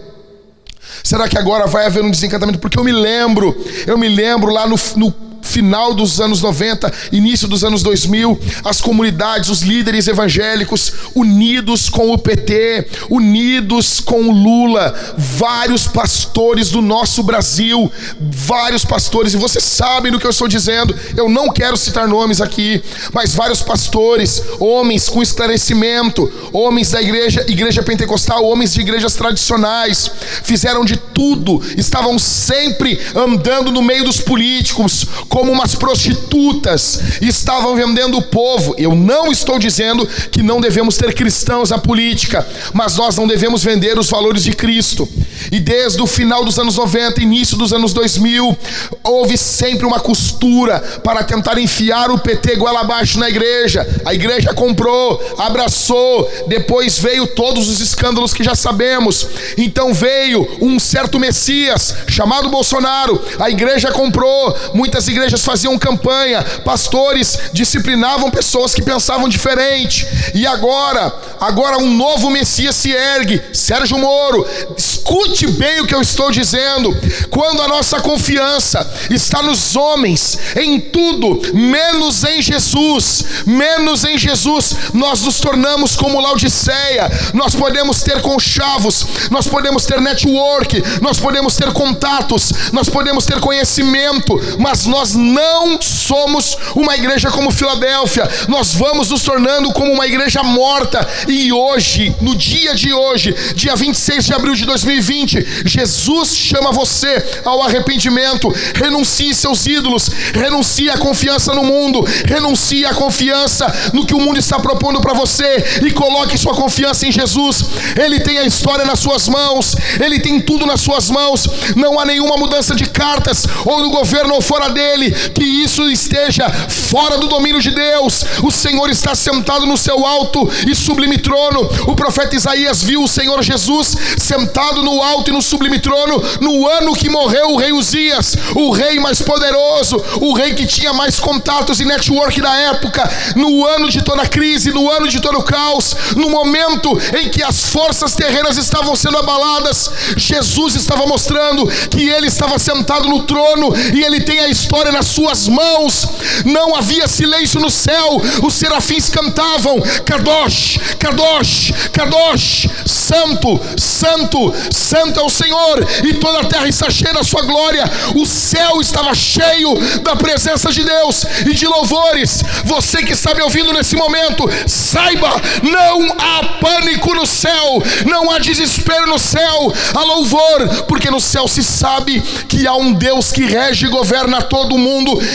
Será que agora vai haver um desencantamento? Porque eu me lembro, eu me lembro lá no, no final dos anos 90, início dos anos 2000, as comunidades, os líderes evangélicos unidos com o PT, unidos com o Lula, vários pastores do nosso Brasil, vários pastores, e vocês sabem do que eu estou dizendo, eu não quero citar nomes aqui, mas vários pastores, homens com esclarecimento, homens da igreja, igreja pentecostal, homens de igrejas tradicionais, fizeram de tudo, estavam sempre andando no meio dos políticos, como umas prostitutas, estavam vendendo o povo. Eu não estou dizendo que não devemos ter cristãos na política, mas nós não devemos vender os valores de Cristo. E desde o final dos anos 90, início dos anos 2000, houve sempre uma costura para tentar enfiar o PT goela abaixo na igreja. A igreja comprou, abraçou, depois veio todos os escândalos que já sabemos. Então veio um certo Messias chamado Bolsonaro. A igreja comprou, muitas igrejas igrejas faziam campanha, pastores disciplinavam pessoas que pensavam diferente. E agora, agora um novo Messias se ergue, Sérgio Moro. Escute bem o que eu estou dizendo. Quando a nossa confiança está nos homens, em tudo, menos em Jesus, menos em Jesus, nós nos tornamos como Laodiceia. Nós podemos ter conchavos, nós podemos ter network, nós podemos ter contatos, nós podemos ter conhecimento, mas nós não somos uma igreja como Filadélfia, nós vamos nos tornando como uma igreja morta. E hoje, no dia de hoje, dia 26 de abril de 2020, Jesus chama você ao arrependimento. Renuncie seus ídolos, renuncie a confiança no mundo, renuncie a confiança no que o mundo está propondo para você e coloque sua confiança em Jesus. Ele tem a história nas suas mãos, ele tem tudo nas suas mãos. Não há nenhuma mudança de cartas ou do governo ou fora dele que isso esteja fora do domínio de Deus. O Senhor está sentado no seu alto e sublime trono. O profeta Isaías viu o Senhor Jesus sentado no alto e no sublime trono no ano que morreu o rei Uzias, o rei mais poderoso, o rei que tinha mais contatos e network da época, no ano de toda a crise, no ano de todo o caos, no momento em que as forças terrenas estavam sendo abaladas, Jesus estava mostrando que ele estava sentado no trono e ele tem a história na suas mãos, não havia silêncio no céu, os serafins cantavam: Kadosh, Kadosh, Kadosh, Santo, Santo, Santo é o Senhor, e toda a terra está cheia da sua glória, o céu estava cheio da presença de Deus e de louvores. Você que está me ouvindo nesse momento, saiba, não há pânico no céu céu, não há desespero no céu, há louvor, porque no céu se sabe que há um Deus que rege e governa todo o mundo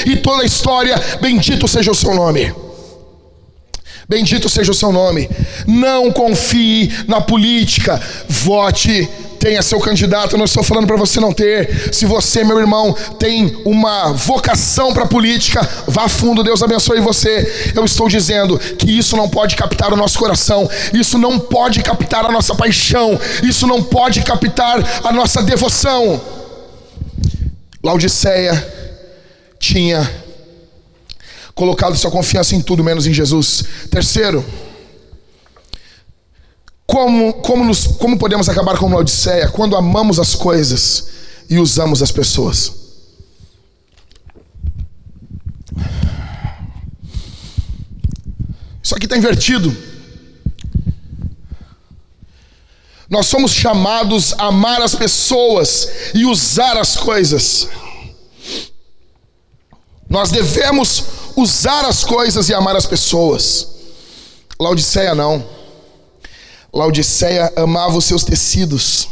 e toda a história. Bendito seja o seu nome. Bendito seja o seu nome. Não confie na política. Vote tenha seu candidato, eu não estou falando para você não ter. Se você, meu irmão, tem uma vocação para política, vá fundo, Deus abençoe você. Eu estou dizendo que isso não pode captar o nosso coração, isso não pode captar a nossa paixão, isso não pode captar a nossa devoção. Laodiceia tinha colocado sua confiança em tudo menos em Jesus. Terceiro, como, como, nos, como podemos acabar com Laodiceia? Quando amamos as coisas e usamos as pessoas. Isso aqui está invertido. Nós somos chamados a amar as pessoas e usar as coisas. Nós devemos usar as coisas e amar as pessoas. Laodiceia não. Laodiceia amava os seus tecidos,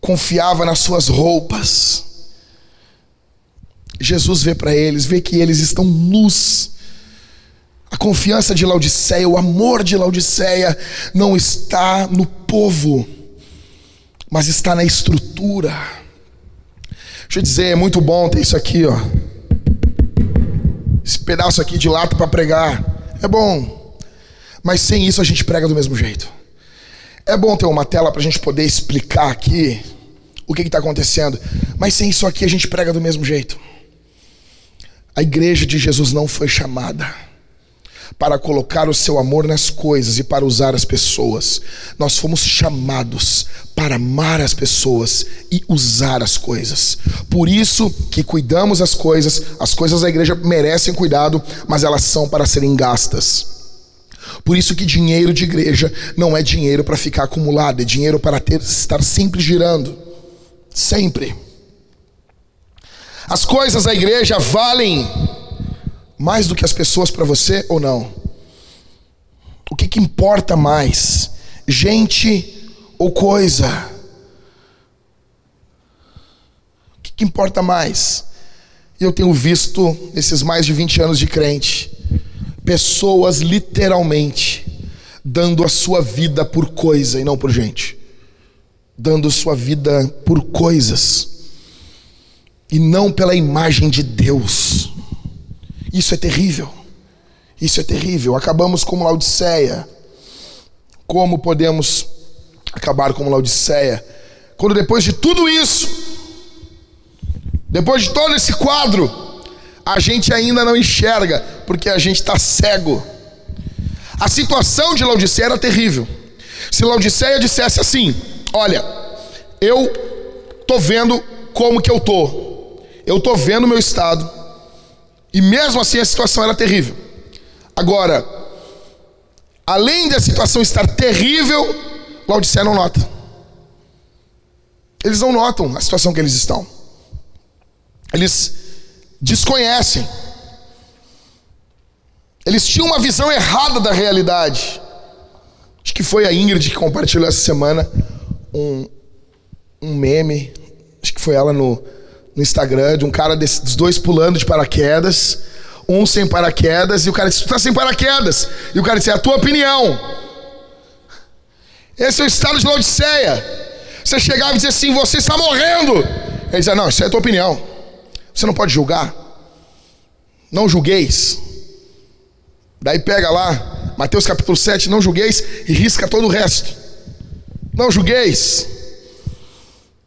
confiava nas suas roupas. Jesus vê para eles, vê que eles estão nus. A confiança de Laodiceia, o amor de Laodiceia não está no povo, mas está na estrutura. Deixa eu dizer, é muito bom ter isso aqui, ó. Esse pedaço aqui de lata para pregar. É bom. Mas sem isso a gente prega do mesmo jeito. É bom ter uma tela para a gente poder explicar aqui o que está acontecendo, mas sem isso aqui a gente prega do mesmo jeito. A igreja de Jesus não foi chamada para colocar o seu amor nas coisas e para usar as pessoas. Nós fomos chamados para amar as pessoas e usar as coisas. Por isso que cuidamos as coisas, as coisas da igreja merecem cuidado, mas elas são para serem gastas. Por isso que dinheiro de igreja não é dinheiro para ficar acumulado, é dinheiro para ter, estar sempre girando. Sempre. As coisas da igreja valem mais do que as pessoas para você ou não? O que, que importa mais? Gente ou coisa? O que, que importa mais? Eu tenho visto nesses mais de 20 anos de crente pessoas literalmente dando a sua vida por coisa e não por gente, dando sua vida por coisas e não pela imagem de Deus. Isso é terrível. Isso é terrível. Acabamos como Laodiceia. Como podemos acabar como Laodiceia? Quando depois de tudo isso, depois de todo esse quadro, a gente ainda não enxerga, porque a gente está cego. A situação de Laodiceia era terrível. Se Laodiceia dissesse assim: Olha, eu tô vendo como que eu tô, eu tô vendo o meu estado, e mesmo assim a situação era terrível. Agora, além da situação estar terrível, Laodiceia não nota. Eles não notam a situação que eles estão. Eles desconhecem. Eles tinham uma visão errada da realidade. Acho que foi a Ingrid que compartilhou essa semana um, um meme, acho que foi ela no, no Instagram, de um cara desses, dos dois pulando de paraquedas, um sem paraquedas, e o cara disse: Tu tá sem paraquedas. E o cara disse: É a tua opinião. Esse é o estado de Laodiceia. Você chegava e dizia assim: Você está morrendo. Ele dizia: Não, isso é a tua opinião. Você não pode julgar. Não julgueis. Daí pega lá, Mateus capítulo 7, não julgueis e risca todo o resto. Não julgueis.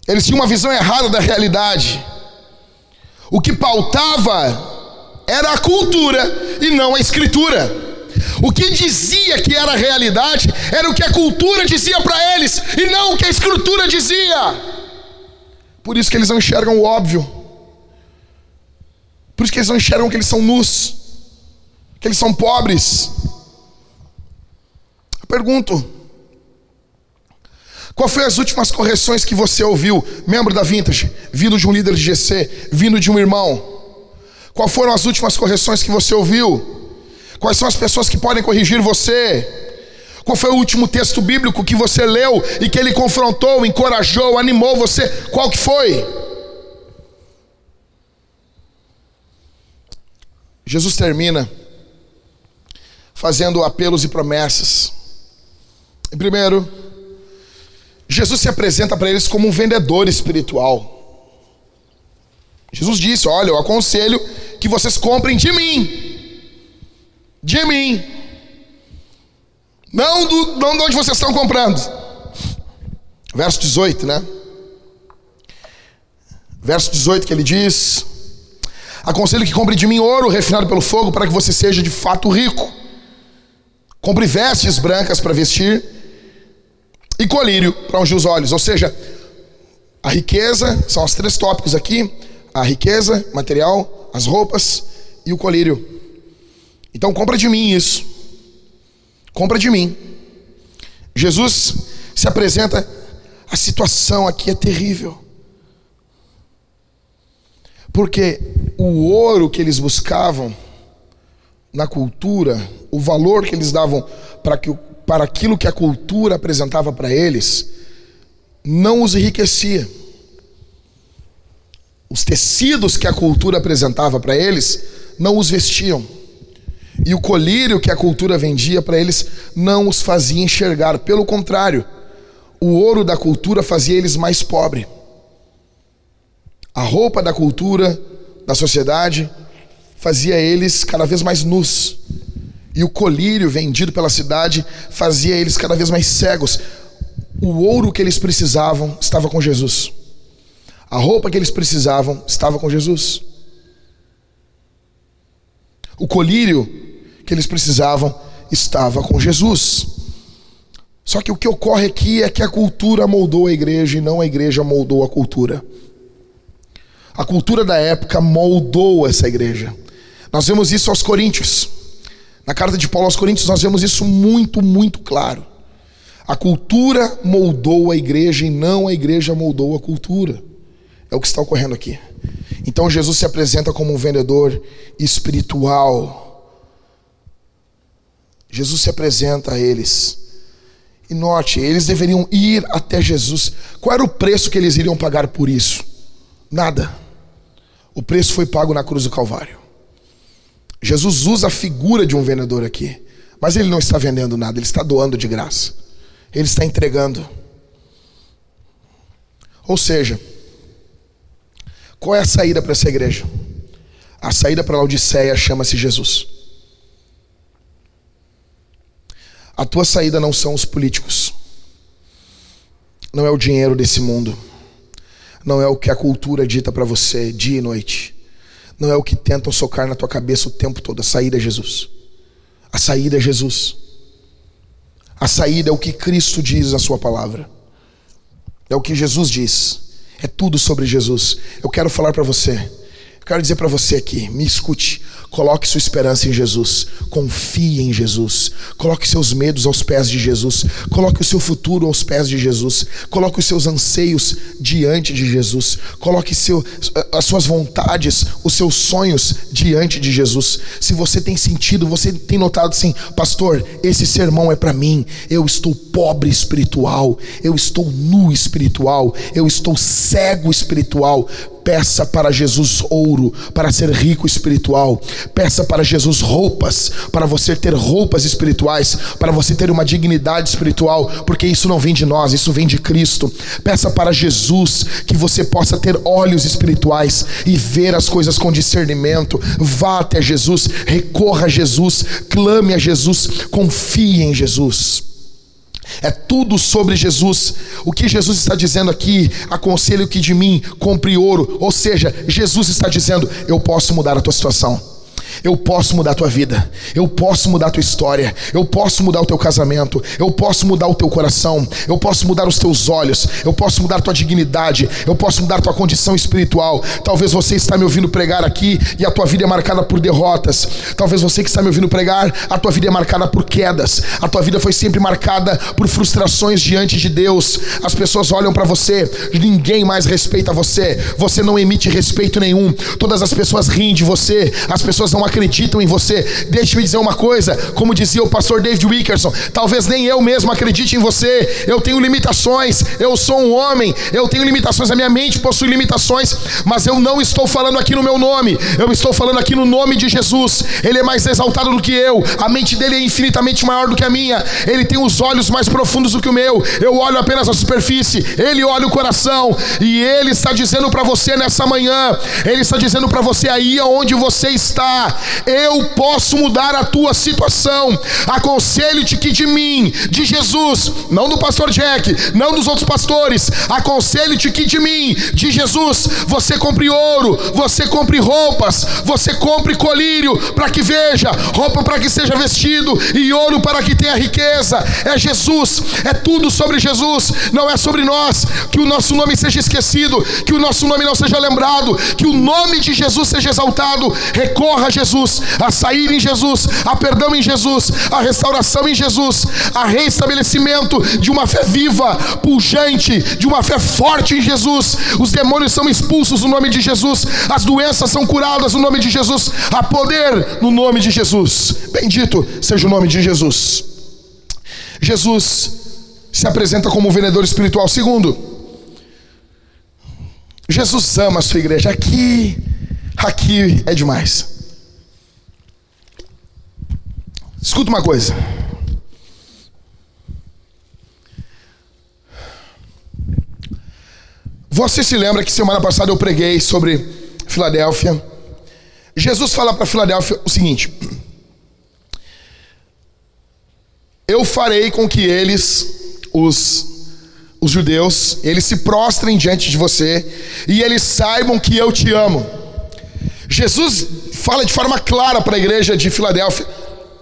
Eles tinham uma visão errada da realidade. O que pautava era a cultura e não a escritura. O que dizia que era a realidade era o que a cultura dizia para eles e não o que a escritura dizia. Por isso que eles não enxergam o óbvio. Por isso que eles não enxergam que eles são nus, que eles são pobres. Eu pergunto: qual foi as últimas correções que você ouviu, membro da Vintage, vindo de um líder de GC, vindo de um irmão? Qual foram as últimas correções que você ouviu? Quais são as pessoas que podem corrigir você? Qual foi o último texto bíblico que você leu e que ele confrontou, encorajou, animou você? Qual que foi? Jesus termina fazendo apelos e promessas. Em primeiro, Jesus se apresenta para eles como um vendedor espiritual. Jesus disse: Olha, eu aconselho que vocês comprem de mim. De mim. Não, do, não de onde vocês estão comprando. Verso 18, né? Verso 18 que ele diz: Aconselho que compre de mim ouro refinado pelo fogo, para que você seja de fato rico. Compre vestes brancas para vestir e colírio para ungir os olhos. Ou seja, a riqueza, são os três tópicos aqui: a riqueza material, as roupas e o colírio. Então compra de mim isso. Compra de mim. Jesus se apresenta, a situação aqui é terrível. Porque o ouro que eles buscavam na cultura, o valor que eles davam para, que, para aquilo que a cultura apresentava para eles, não os enriquecia. Os tecidos que a cultura apresentava para eles não os vestiam. E o colírio que a cultura vendia para eles não os fazia enxergar. Pelo contrário, o ouro da cultura fazia eles mais pobres. A roupa da cultura, da sociedade, fazia eles cada vez mais nus. E o colírio vendido pela cidade fazia eles cada vez mais cegos. O ouro que eles precisavam estava com Jesus. A roupa que eles precisavam estava com Jesus. O colírio que eles precisavam estava com Jesus. Só que o que ocorre aqui é que a cultura moldou a igreja e não a igreja moldou a cultura. A cultura da época moldou essa igreja. Nós vemos isso aos Coríntios. Na carta de Paulo aos Coríntios, nós vemos isso muito, muito claro. A cultura moldou a igreja e não a igreja moldou a cultura. É o que está ocorrendo aqui. Então Jesus se apresenta como um vendedor espiritual. Jesus se apresenta a eles. E note, eles deveriam ir até Jesus. Qual era o preço que eles iriam pagar por isso? Nada. O preço foi pago na cruz do Calvário. Jesus usa a figura de um vendedor aqui, mas ele não está vendendo nada, ele está doando de graça. Ele está entregando. Ou seja, qual é a saída para essa igreja? A saída para a Laodiceia chama-se Jesus. A tua saída não são os políticos, não é o dinheiro desse mundo, não é o que a cultura dita para você dia e noite, não é o que tentam socar na tua cabeça o tempo todo. A saída é Jesus. A saída é Jesus. A saída é o que Cristo diz na Sua palavra, é o que Jesus diz. É tudo sobre Jesus. Eu quero falar para você. Quero dizer para você aqui, me escute. Coloque sua esperança em Jesus. Confie em Jesus. Coloque seus medos aos pés de Jesus. Coloque o seu futuro aos pés de Jesus. Coloque os seus anseios diante de Jesus. Coloque seu, as suas vontades, os seus sonhos diante de Jesus. Se você tem sentido, você tem notado assim, pastor, esse sermão é para mim. Eu estou pobre espiritual. Eu estou nu espiritual. Eu estou cego espiritual Peça para Jesus ouro, para ser rico espiritual. Peça para Jesus roupas, para você ter roupas espirituais, para você ter uma dignidade espiritual, porque isso não vem de nós, isso vem de Cristo. Peça para Jesus que você possa ter olhos espirituais e ver as coisas com discernimento. Vá até Jesus, recorra a Jesus, clame a Jesus, confie em Jesus. É tudo sobre Jesus. O que Jesus está dizendo aqui, aconselho que de mim compre ouro. Ou seja, Jesus está dizendo: eu posso mudar a tua situação. Eu posso mudar a tua vida, eu posso mudar a tua história, eu posso mudar o teu casamento, eu posso mudar o teu coração, eu posso mudar os teus olhos, eu posso mudar a tua dignidade, eu posso mudar a tua condição espiritual. Talvez você está me ouvindo pregar aqui e a tua vida é marcada por derrotas. Talvez você que está me ouvindo pregar, a tua vida é marcada por quedas. A tua vida foi sempre marcada por frustrações diante de Deus. As pessoas olham para você, ninguém mais respeita você. Você não emite respeito nenhum. Todas as pessoas riem de você, as pessoas não acreditam em você. Deixe-me dizer uma coisa, como dizia o pastor David Wickerson, talvez nem eu mesmo acredite em você. Eu tenho limitações, eu sou um homem, eu tenho limitações, a minha mente possui limitações, mas eu não estou falando aqui no meu nome, eu estou falando aqui no nome de Jesus. Ele é mais exaltado do que eu, a mente dele é infinitamente maior do que a minha, ele tem os olhos mais profundos do que o meu. Eu olho apenas a superfície, ele olha o coração, e ele está dizendo para você nessa manhã, ele está dizendo para você aí aonde você está, eu posso mudar a tua situação. Aconselho-te que de mim, de Jesus, não do pastor Jack, não dos outros pastores, aconselho-te que de mim, de Jesus, você compre ouro, você compre roupas, você compre colírio para que veja, roupa para que seja vestido e ouro para que tenha riqueza. É Jesus, é tudo sobre Jesus, não é sobre nós. Que o nosso nome seja esquecido, que o nosso nome não seja lembrado, que o nome de Jesus seja exaltado. Recorra a Jesus, a sair em Jesus, a perdão em Jesus, a restauração em Jesus, a reestabelecimento de uma fé viva, pujante, de uma fé forte em Jesus. Os demônios são expulsos no nome de Jesus, as doenças são curadas no nome de Jesus, há poder no nome de Jesus. Bendito seja o nome de Jesus. Jesus se apresenta como um vendedor espiritual. Segundo, Jesus ama a sua igreja. Aqui, aqui é demais. Escuta uma coisa. Você se lembra que semana passada eu preguei sobre Filadélfia? Jesus fala para Filadélfia o seguinte: Eu farei com que eles, os, os judeus, eles se prostrem diante de você e eles saibam que eu te amo. Jesus fala de forma clara para a igreja de Filadélfia,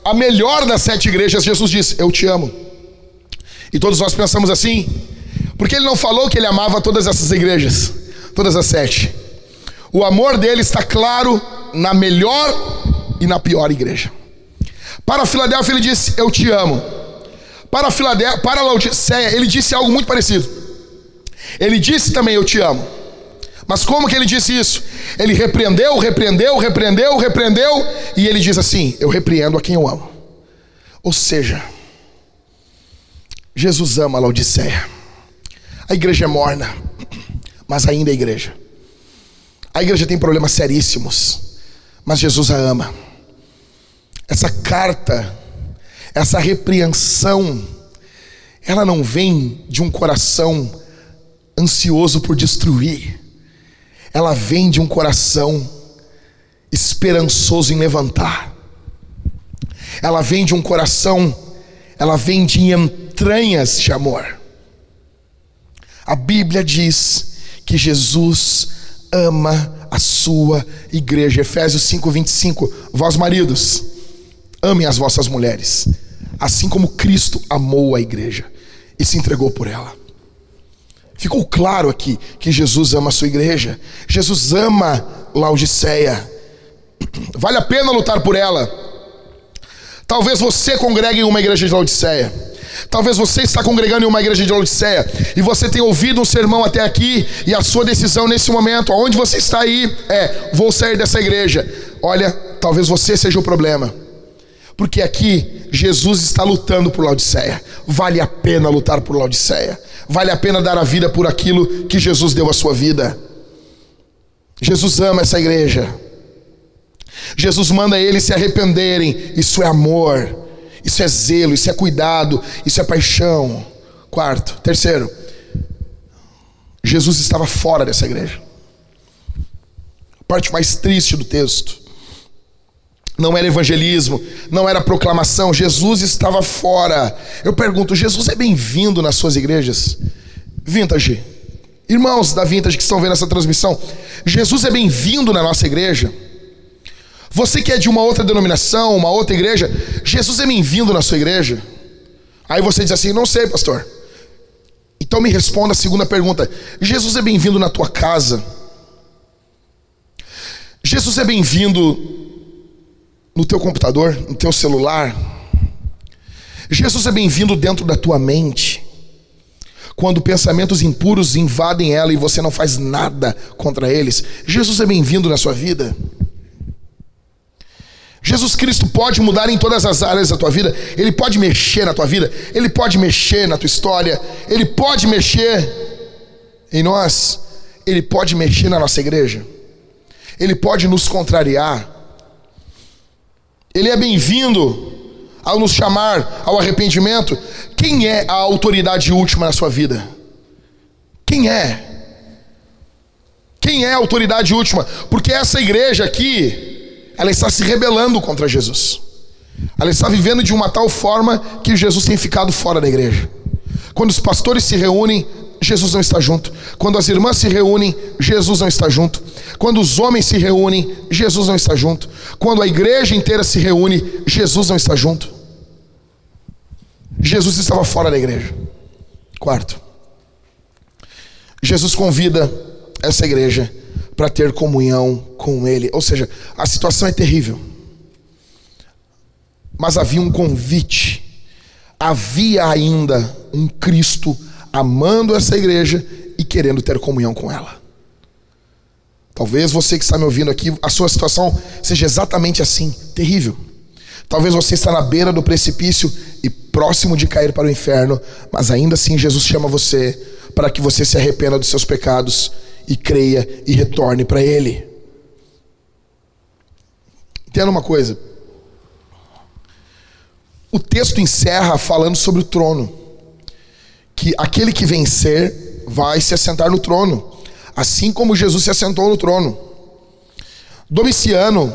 a melhor das sete igrejas, Jesus diz: Eu te amo. E todos nós pensamos assim, porque ele não falou que ele amava todas essas igrejas, todas as sete. O amor dele está claro na melhor e na pior igreja. Para Filadélfia ele disse: Eu te amo. Para Filadélfia, para Laodiceia, ele disse algo muito parecido. Ele disse também: Eu te amo. Mas como que ele disse isso? Ele repreendeu, repreendeu, repreendeu, repreendeu, e ele diz assim: Eu repreendo a quem eu amo. Ou seja, Jesus ama a Laodiceia. A igreja é morna, mas ainda é igreja. A igreja tem problemas seríssimos, mas Jesus a ama. Essa carta, essa repreensão, ela não vem de um coração ansioso por destruir, ela vem de um coração esperançoso em levantar, ela vem de um coração, ela vem de entranhas de amor. A Bíblia diz que Jesus ama a sua igreja. Efésios 5:25. Vós maridos, amem as vossas mulheres, assim como Cristo amou a igreja e se entregou por ela. Ficou claro aqui que Jesus ama a sua igreja. Jesus ama Laodiceia. (clears throat) Vale a pena lutar por ela. Talvez você congregue em uma igreja de Laodiceia. Talvez você está congregando em uma igreja de Laodiceia e você tem ouvido um sermão até aqui e a sua decisão nesse momento, aonde você está aí, é: vou sair dessa igreja. Olha, talvez você seja o problema. Porque aqui Jesus está lutando por Laodiceia. Vale a pena lutar por Laodiceia. Vale a pena dar a vida por aquilo que Jesus deu a sua vida. Jesus ama essa igreja. Jesus manda eles se arrependerem. Isso é amor. Isso é zelo, isso é cuidado, isso é paixão. Quarto, terceiro, Jesus estava fora dessa igreja. A parte mais triste do texto. Não era evangelismo, não era proclamação, Jesus estava fora. Eu pergunto: Jesus é bem-vindo nas suas igrejas? Vintage, irmãos da Vintage que estão vendo essa transmissão, Jesus é bem-vindo na nossa igreja? Você que é de uma outra denominação, uma outra igreja, Jesus é bem-vindo na sua igreja? Aí você diz assim: Não sei, pastor. Então me responda a segunda pergunta: Jesus é bem-vindo na tua casa? Jesus é bem-vindo no teu computador, no teu celular? Jesus é bem-vindo dentro da tua mente? Quando pensamentos impuros invadem ela e você não faz nada contra eles, Jesus é bem-vindo na sua vida? Jesus Cristo pode mudar em todas as áreas da tua vida, Ele pode mexer na tua vida, Ele pode mexer na tua história, Ele pode mexer em nós, Ele pode mexer na nossa igreja, Ele pode nos contrariar, Ele é bem-vindo ao nos chamar ao arrependimento. Quem é a autoridade última na sua vida? Quem é? Quem é a autoridade última? Porque essa igreja aqui, ela está se rebelando contra Jesus. Ela está vivendo de uma tal forma que Jesus tem ficado fora da igreja. Quando os pastores se reúnem, Jesus não está junto. Quando as irmãs se reúnem, Jesus não está junto. Quando os homens se reúnem, Jesus não está junto. Quando a igreja inteira se reúne, Jesus não está junto. Jesus estava fora da igreja. Quarto, Jesus convida essa igreja para ter comunhão com Ele. Ou seja, a situação é terrível. Mas havia um convite. Havia ainda um Cristo amando essa igreja e querendo ter comunhão com ela. Talvez você que está me ouvindo aqui, a sua situação seja exatamente assim, terrível. Talvez você está na beira do precipício e próximo de cair para o inferno, mas ainda assim Jesus chama você para que você se arrependa dos seus pecados e creia e retorne para Ele. Entenda uma coisa. O texto encerra falando sobre o trono. Que aquele que vencer vai se assentar no trono, assim como Jesus se assentou no trono. Domiciano,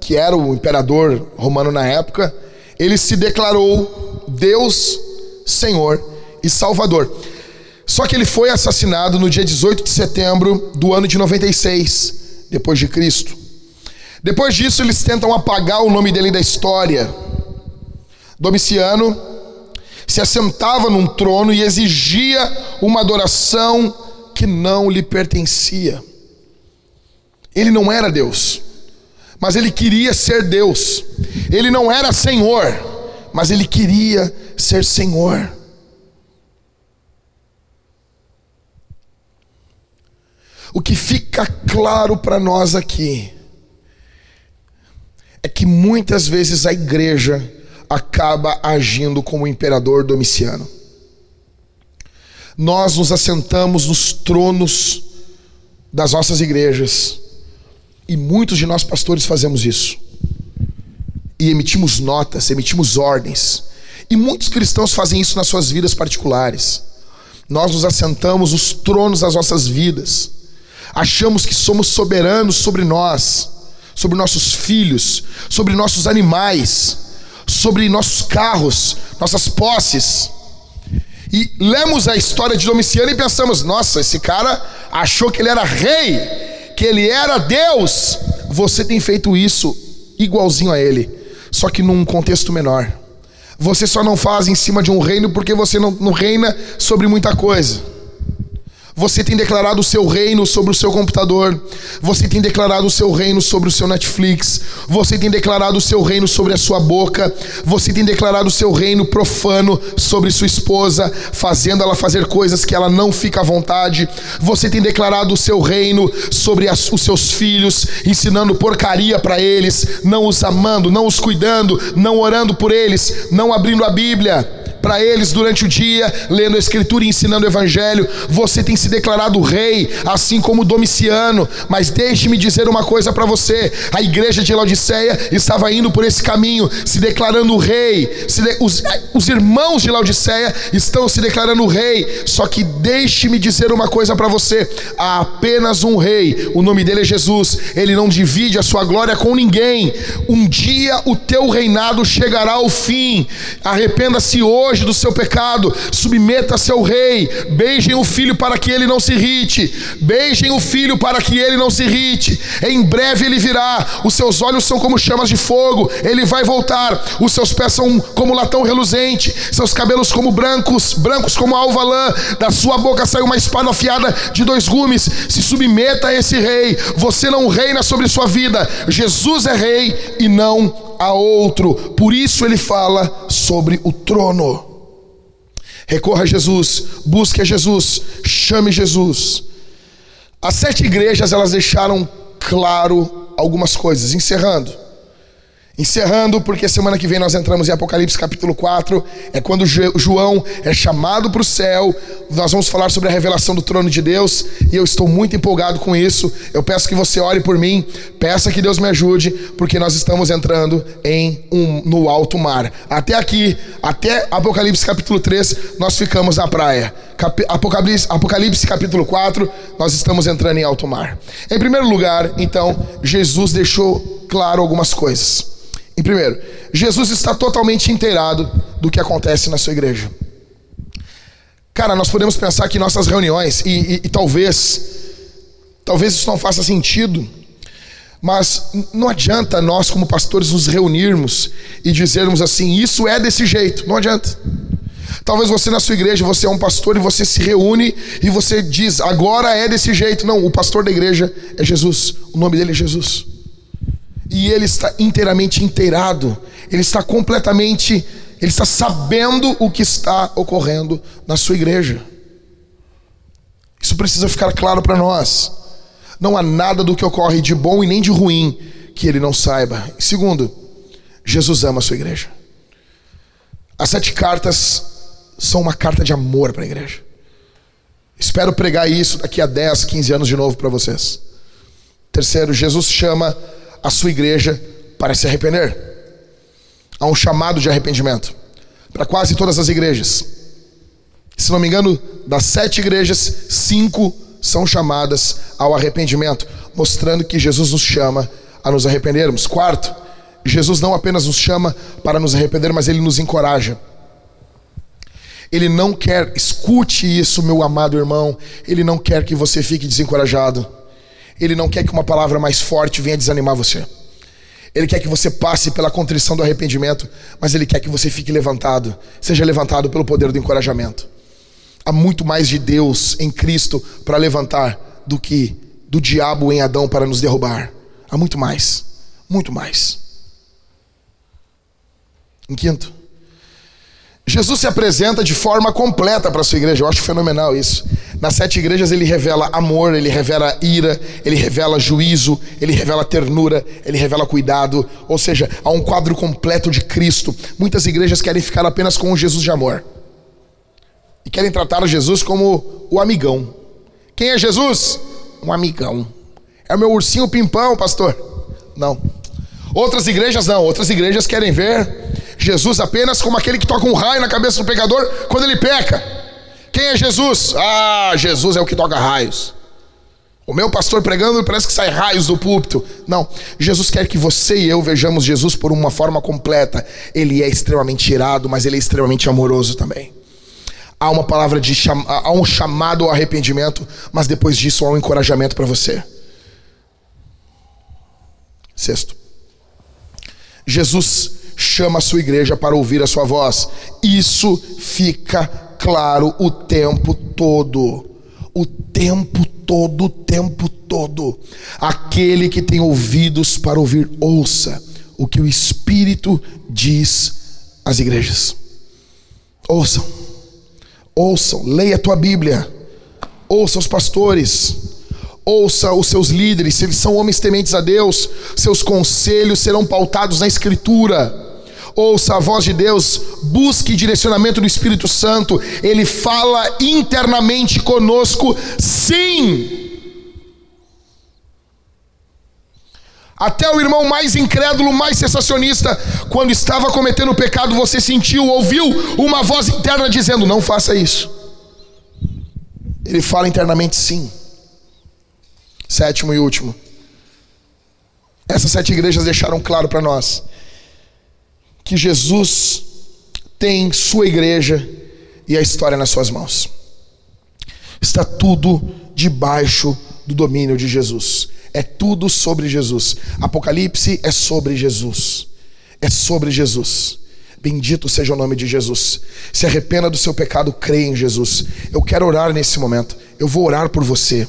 que era o imperador romano na época, ele se declarou Deus, Senhor e Salvador. Só que ele foi assassinado no dia 18 de setembro do ano de 96, depois de Cristo. Depois disso, eles tentam apagar o nome dele da história. Domiciano se assentava num trono e exigia uma adoração que não lhe pertencia. Ele não era Deus, mas ele queria ser Deus. Ele não era Senhor, mas ele queria ser Senhor. O que fica claro para nós aqui é que muitas vezes a igreja acaba agindo como o imperador Domiciano. Nós nos assentamos nos tronos das nossas igrejas e muitos de nós pastores fazemos isso. E emitimos notas, emitimos ordens. E muitos cristãos fazem isso nas suas vidas particulares. Nós nos assentamos nos tronos das nossas vidas achamos que somos soberanos sobre nós, sobre nossos filhos, sobre nossos animais, sobre nossos carros, nossas posses. E lemos a história de Domiciano e pensamos: nossa, esse cara achou que ele era rei, que ele era Deus. Você tem feito isso igualzinho a ele, só que num contexto menor. Você só não faz em cima de um reino porque você não, não reina sobre muita coisa. Você tem declarado o seu reino sobre o seu computador. Você tem declarado o seu reino sobre o seu Netflix. Você tem declarado o seu reino sobre a sua boca. Você tem declarado o seu reino profano sobre sua esposa, fazendo ela fazer coisas que ela não fica à vontade. Você tem declarado o seu reino sobre as, os seus filhos, ensinando porcaria para eles, não os amando, não os cuidando, não orando por eles, não abrindo a Bíblia para eles durante o dia, lendo a Escritura e ensinando o Evangelho. Você tem se declarado rei, assim como Domiciano. Mas deixe-me dizer uma coisa para você: a igreja de Laodiceia estava indo por esse caminho, se declarando rei. De... Os, os irmãos de Laodiceia estão se declarando rei. Só que deixe-me dizer uma coisa para você: há apenas um rei, o nome dele é Jesus. Ele não divide a sua glória com ninguém. Um dia o teu reinado chegará ao fim. Arrependa-se hoje do seu pecado, submeta-se ao rei, beijem o filho para que ele não se irrite, beijem o filho para que ele não se irrite. Em breve ele virá, os seus olhos são como chamas de fogo, ele vai voltar, os seus pés são como latão reluzente, seus cabelos como brancos, brancos como alva lã, da sua boca sai uma espada afiada de dois gumes. Se submeta a esse rei, você não reina sobre sua vida, Jesus é rei e não a outro. Por isso ele fala sobre o trono. Recorra a Jesus, busque a Jesus, chame Jesus. As sete igrejas elas deixaram claro algumas coisas, encerrando. Encerrando, porque semana que vem nós entramos em Apocalipse capítulo 4, é quando João é chamado para o céu. Nós vamos falar sobre a revelação do trono de Deus e eu estou muito empolgado com isso. Eu peço que você ore por mim, peça que Deus me ajude, porque nós estamos entrando em um no alto mar. Até aqui, até Apocalipse capítulo 3, nós ficamos na praia. Apocalipse, Apocalipse capítulo 4, nós estamos entrando em alto mar. Em primeiro lugar, então, Jesus deixou claro algumas coisas. Em primeiro, Jesus está totalmente inteirado do que acontece na sua igreja. Cara, nós podemos pensar que nossas reuniões, e, e, e talvez, talvez isso não faça sentido, mas não adianta nós, como pastores, nos reunirmos e dizermos assim: isso é desse jeito. Não adianta. Talvez você na sua igreja, você é um pastor e você se reúne e você diz: agora é desse jeito. Não, o pastor da igreja é Jesus. O nome dele é Jesus e ele está inteiramente inteirado, ele está completamente, ele está sabendo o que está ocorrendo na sua igreja. Isso precisa ficar claro para nós. Não há nada do que ocorre de bom e nem de ruim que ele não saiba. Segundo, Jesus ama a sua igreja. As sete cartas são uma carta de amor para a igreja. Espero pregar isso daqui a 10, 15 anos de novo para vocês. Terceiro, Jesus chama a sua igreja para se arrepender. Há um chamado de arrependimento para quase todas as igrejas. Se não me engano, das sete igrejas, cinco são chamadas ao arrependimento, mostrando que Jesus nos chama a nos arrependermos. Quarto, Jesus não apenas nos chama para nos arrepender, mas ele nos encoraja. Ele não quer, escute isso, meu amado irmão, ele não quer que você fique desencorajado. Ele não quer que uma palavra mais forte venha desanimar você. Ele quer que você passe pela contrição do arrependimento, mas ele quer que você fique levantado, seja levantado pelo poder do encorajamento. Há muito mais de Deus em Cristo para levantar do que do diabo em Adão para nos derrubar. Há muito mais, muito mais. Em quinto, Jesus se apresenta de forma completa para a sua igreja. Eu acho fenomenal isso. Nas sete igrejas ele revela amor, ele revela ira, ele revela juízo, ele revela ternura, ele revela cuidado. Ou seja, há um quadro completo de Cristo. Muitas igrejas querem ficar apenas com o Jesus de amor. E querem tratar Jesus como o amigão. Quem é Jesus? Um amigão. É o meu ursinho pimpão, pastor. Não. Outras igrejas não. Outras igrejas querem ver Jesus apenas como aquele que toca um raio na cabeça do pecador quando ele peca. Quem é Jesus? Ah, Jesus é o que toca raios. O meu pastor pregando parece que sai raios do púlpito. Não, Jesus quer que você e eu vejamos Jesus por uma forma completa. Ele é extremamente irado, mas ele é extremamente amoroso também. Há uma palavra de há um chamado ao arrependimento, mas depois disso há um encorajamento para você. Sexto. Jesus chama a sua igreja para ouvir a sua voz. Isso fica claro o tempo todo. O tempo todo, o tempo todo. Aquele que tem ouvidos para ouvir, ouça o que o Espírito diz às igrejas. Ouçam, ouçam, leia a tua Bíblia, ouça os pastores, ouça os seus líderes, se eles são homens tementes a Deus, seus conselhos serão pautados na Escritura ouça a voz de Deus, busque direcionamento do Espírito Santo, ele fala internamente conosco, sim. Até o irmão mais incrédulo, mais sensacionista, quando estava cometendo o pecado, você sentiu, ouviu uma voz interna dizendo: não faça isso. Ele fala internamente sim. Sétimo e último. Essas sete igrejas deixaram claro para nós que Jesus tem sua igreja e a história nas suas mãos. Está tudo debaixo do domínio de Jesus. É tudo sobre Jesus. Apocalipse é sobre Jesus. É sobre Jesus. Bendito seja o nome de Jesus. Se arrependa do seu pecado, crê em Jesus. Eu quero orar nesse momento. Eu vou orar por você.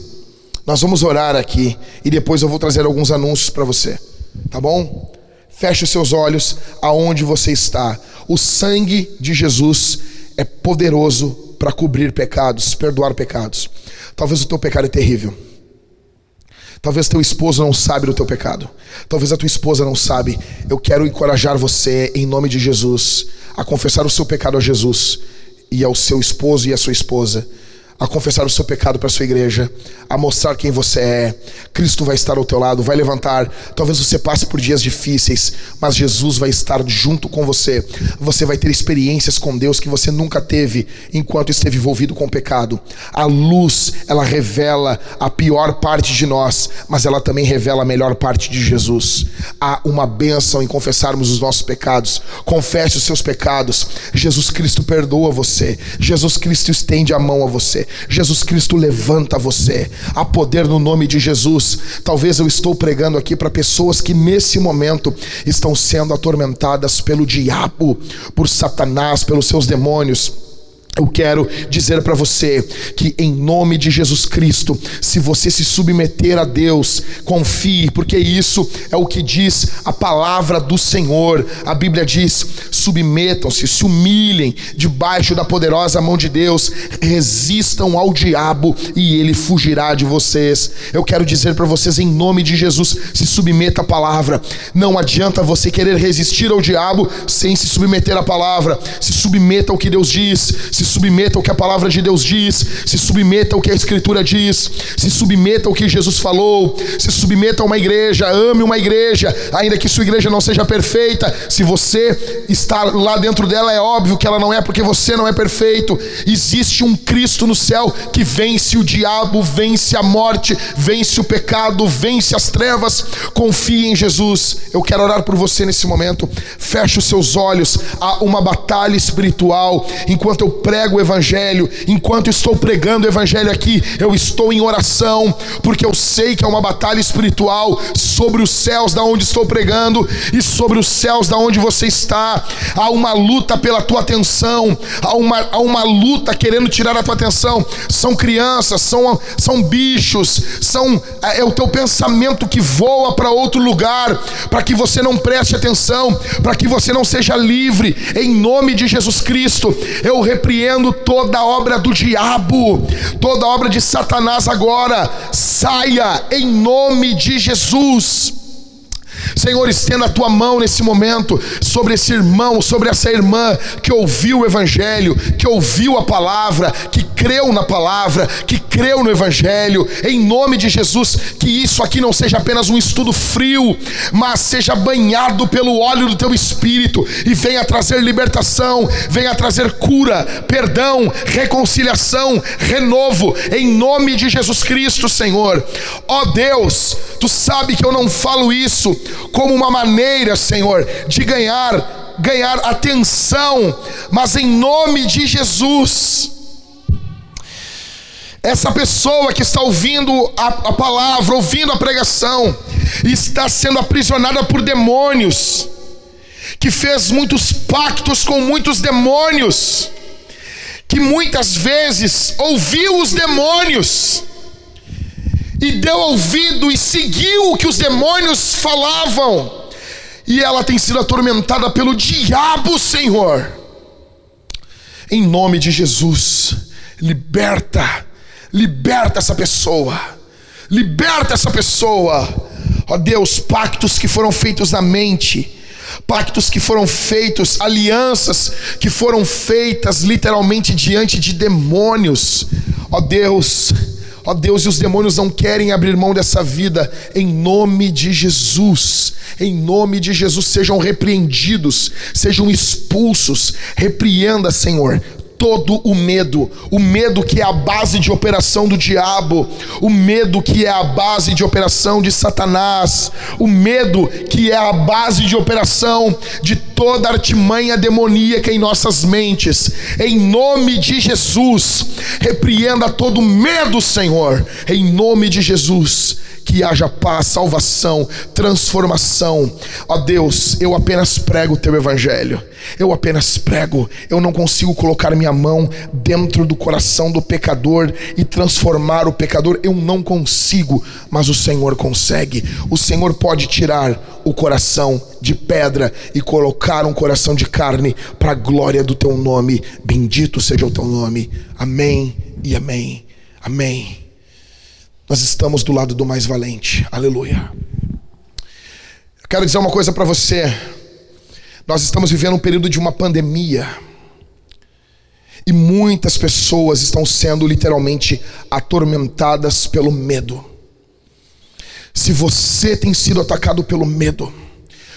Nós vamos orar aqui e depois eu vou trazer alguns anúncios para você. Tá bom? Feche os seus olhos aonde você está. O sangue de Jesus é poderoso para cobrir pecados, perdoar pecados. Talvez o teu pecado é terrível. Talvez teu esposo não sabe do teu pecado. Talvez a tua esposa não sabe. Eu quero encorajar você, em nome de Jesus, a confessar o seu pecado a Jesus e ao seu esposo e à sua esposa a confessar o seu pecado para a sua igreja, a mostrar quem você é. Cristo vai estar ao teu lado, vai levantar. Talvez você passe por dias difíceis, mas Jesus vai estar junto com você. Você vai ter experiências com Deus que você nunca teve enquanto esteve envolvido com o pecado. A luz, ela revela a pior parte de nós, mas ela também revela a melhor parte de Jesus. Há uma bênção em confessarmos os nossos pecados. Confesse os seus pecados. Jesus Cristo perdoa você. Jesus Cristo estende a mão a você. Jesus Cristo levanta você. Há poder no nome de Jesus. Talvez eu estou pregando aqui para pessoas que nesse momento estão sendo atormentadas pelo diabo, por Satanás, pelos seus demônios. Eu quero dizer para você que, em nome de Jesus Cristo, se você se submeter a Deus, confie, porque isso é o que diz a palavra do Senhor. A Bíblia diz: submetam-se, se humilhem debaixo da poderosa mão de Deus, resistam ao diabo e ele fugirá de vocês. Eu quero dizer para vocês, em nome de Jesus, se submeta à palavra. Não adianta você querer resistir ao diabo sem se submeter à palavra. Se submeta ao que Deus diz. Se se submeta ao que a palavra de Deus diz, se submeta ao que a Escritura diz, se submeta ao que Jesus falou, se submeta a uma igreja, ame uma igreja, ainda que sua igreja não seja perfeita, se você está lá dentro dela, é óbvio que ela não é, porque você não é perfeito. Existe um Cristo no céu que vence o diabo, vence a morte, vence o pecado, vence as trevas. Confie em Jesus. Eu quero orar por você nesse momento. Feche os seus olhos. Há uma batalha espiritual enquanto eu prego prego o Evangelho, enquanto estou pregando o Evangelho aqui, eu estou em oração, porque eu sei que é uma batalha espiritual sobre os céus da onde estou pregando e sobre os céus da onde você está. Há uma luta pela tua atenção, há uma, há uma luta querendo tirar a tua atenção. São crianças, são, são bichos, são é, é o teu pensamento que voa para outro lugar, para que você não preste atenção, para que você não seja livre. Em nome de Jesus Cristo, eu repreendo repreendo toda obra do diabo, toda obra de Satanás agora, saia em nome de Jesus. Senhor, estenda a tua mão nesse momento sobre esse irmão, sobre essa irmã que ouviu o Evangelho, que ouviu a palavra, que creu na palavra, que creu no Evangelho, em nome de Jesus, que isso aqui não seja apenas um estudo frio, mas seja banhado pelo óleo do teu espírito e venha trazer libertação, venha trazer cura, perdão, reconciliação, renovo, em nome de Jesus Cristo, Senhor. Ó oh Deus, tu sabe que eu não falo isso como uma maneira, Senhor, de ganhar ganhar atenção, mas em nome de Jesus. Essa pessoa que está ouvindo a, a palavra, ouvindo a pregação, está sendo aprisionada por demônios, que fez muitos pactos com muitos demônios, que muitas vezes ouviu os demônios, e deu ouvido e seguiu o que os demônios falavam, e ela tem sido atormentada pelo diabo, Senhor. Em nome de Jesus, liberta, liberta essa pessoa, liberta essa pessoa, ó Deus, pactos que foram feitos na mente, pactos que foram feitos, alianças que foram feitas literalmente diante de demônios, ó Deus, Ó Deus, e os demônios não querem abrir mão dessa vida, em nome de Jesus. Em nome de Jesus, sejam repreendidos, sejam expulsos. Repreenda, Senhor, todo o medo, o medo que é a base de operação do diabo, o medo que é a base de operação de Satanás, o medo que é a base de operação de toda artimanha demoníaca em nossas mentes. Em nome de Jesus, repreenda todo medo, Senhor, em nome de Jesus que haja paz, salvação, transformação. Ó Deus, eu apenas prego o teu evangelho. Eu apenas prego. Eu não consigo colocar minha mão dentro do coração do pecador e transformar o pecador. Eu não consigo, mas o Senhor consegue. O Senhor pode tirar o coração de pedra e colocar um coração de carne para a glória do teu nome. Bendito seja o teu nome. Amém e amém. Amém. Nós estamos do lado do mais valente. Aleluia. Eu quero dizer uma coisa para você. Nós estamos vivendo um período de uma pandemia. E muitas pessoas estão sendo literalmente atormentadas pelo medo. Se você tem sido atacado pelo medo,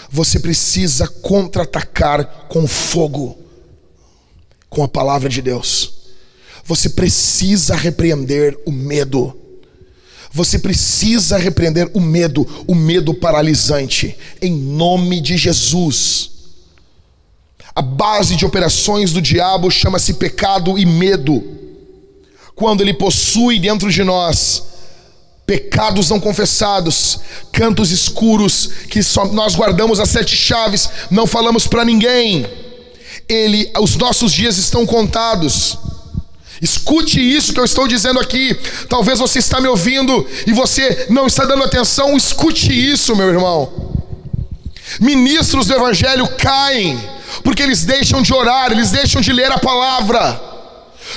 você precisa contra-atacar com fogo, com a palavra de Deus. Você precisa repreender o medo. Você precisa repreender o medo, o medo paralisante, em nome de Jesus. A base de operações do diabo chama-se pecado e medo. Quando ele possui dentro de nós pecados não confessados, cantos escuros que só nós guardamos as sete chaves, não falamos para ninguém. Ele, os nossos dias estão contados. Escute isso que eu estou dizendo aqui. Talvez você está me ouvindo e você não está dando atenção. Escute isso, meu irmão. Ministros do evangelho caem porque eles deixam de orar, eles deixam de ler a palavra.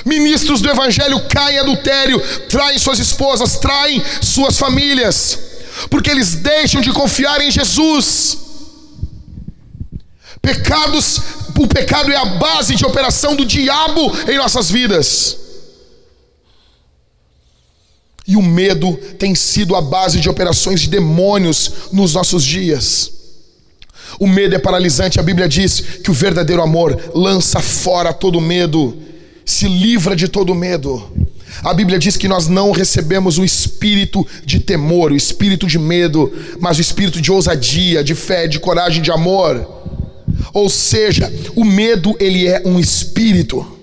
Ministros do evangelho caem em adultério, traem suas esposas, traem suas famílias, porque eles deixam de confiar em Jesus. Pecados, o pecado é a base de operação do diabo em nossas vidas. E o medo tem sido a base de operações de demônios nos nossos dias. O medo é paralisante. A Bíblia diz que o verdadeiro amor lança fora todo medo, se livra de todo medo. A Bíblia diz que nós não recebemos o espírito de temor, o espírito de medo, mas o espírito de ousadia, de fé, de coragem, de amor. Ou seja, o medo ele é um espírito.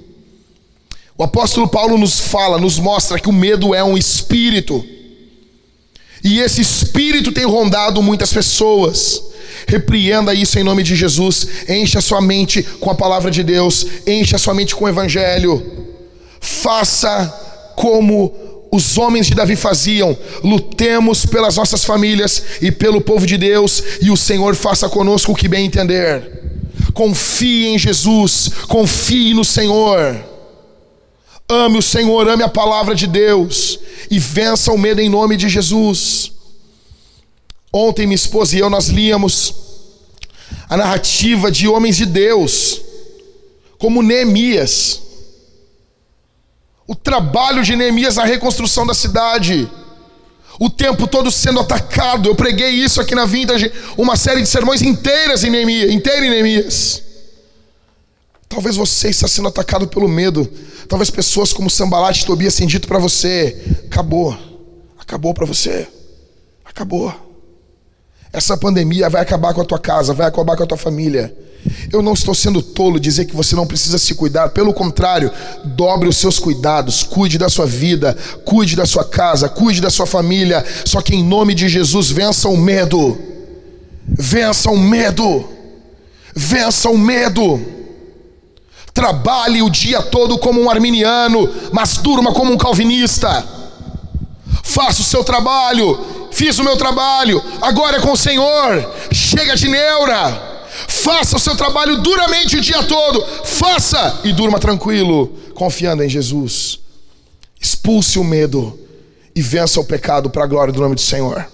O apóstolo Paulo nos fala, nos mostra que o medo é um espírito. E esse espírito tem rondado muitas pessoas. Repreenda isso em nome de Jesus. Encha sua mente com a palavra de Deus. Encha sua mente com o evangelho. Faça como os homens de Davi faziam: lutemos pelas nossas famílias e pelo povo de Deus, e o Senhor faça conosco o que bem entender. Confie em Jesus, confie no Senhor. Ame o Senhor, ame a palavra de Deus e vença o medo em nome de Jesus. Ontem minha esposa e eu nós líamos a narrativa de homens de Deus, como Neemias. O trabalho de Neemias na reconstrução da cidade. O tempo todo sendo atacado. Eu preguei isso aqui na Vintage, uma série de sermões inteiras em Neemias, inteira em Neemias. Talvez você está sendo atacado pelo medo. Talvez pessoas como Sambalat e Tobias tenham dito para você: acabou, acabou para você, acabou. Essa pandemia vai acabar com a tua casa, vai acabar com a tua família. Eu não estou sendo tolo dizer que você não precisa se cuidar, pelo contrário, dobre os seus cuidados, cuide da sua vida, cuide da sua casa, cuide da sua família. Só que em nome de Jesus, vença o medo. Vença o medo. Vença o medo. Trabalhe o dia todo como um arminiano, mas durma como um calvinista. Faça o seu trabalho, fiz o meu trabalho, agora é com o Senhor. Chega de neura. Faça o seu trabalho duramente o dia todo. Faça e durma tranquilo, confiando em Jesus. Expulse o medo e vença o pecado para a glória do nome do Senhor.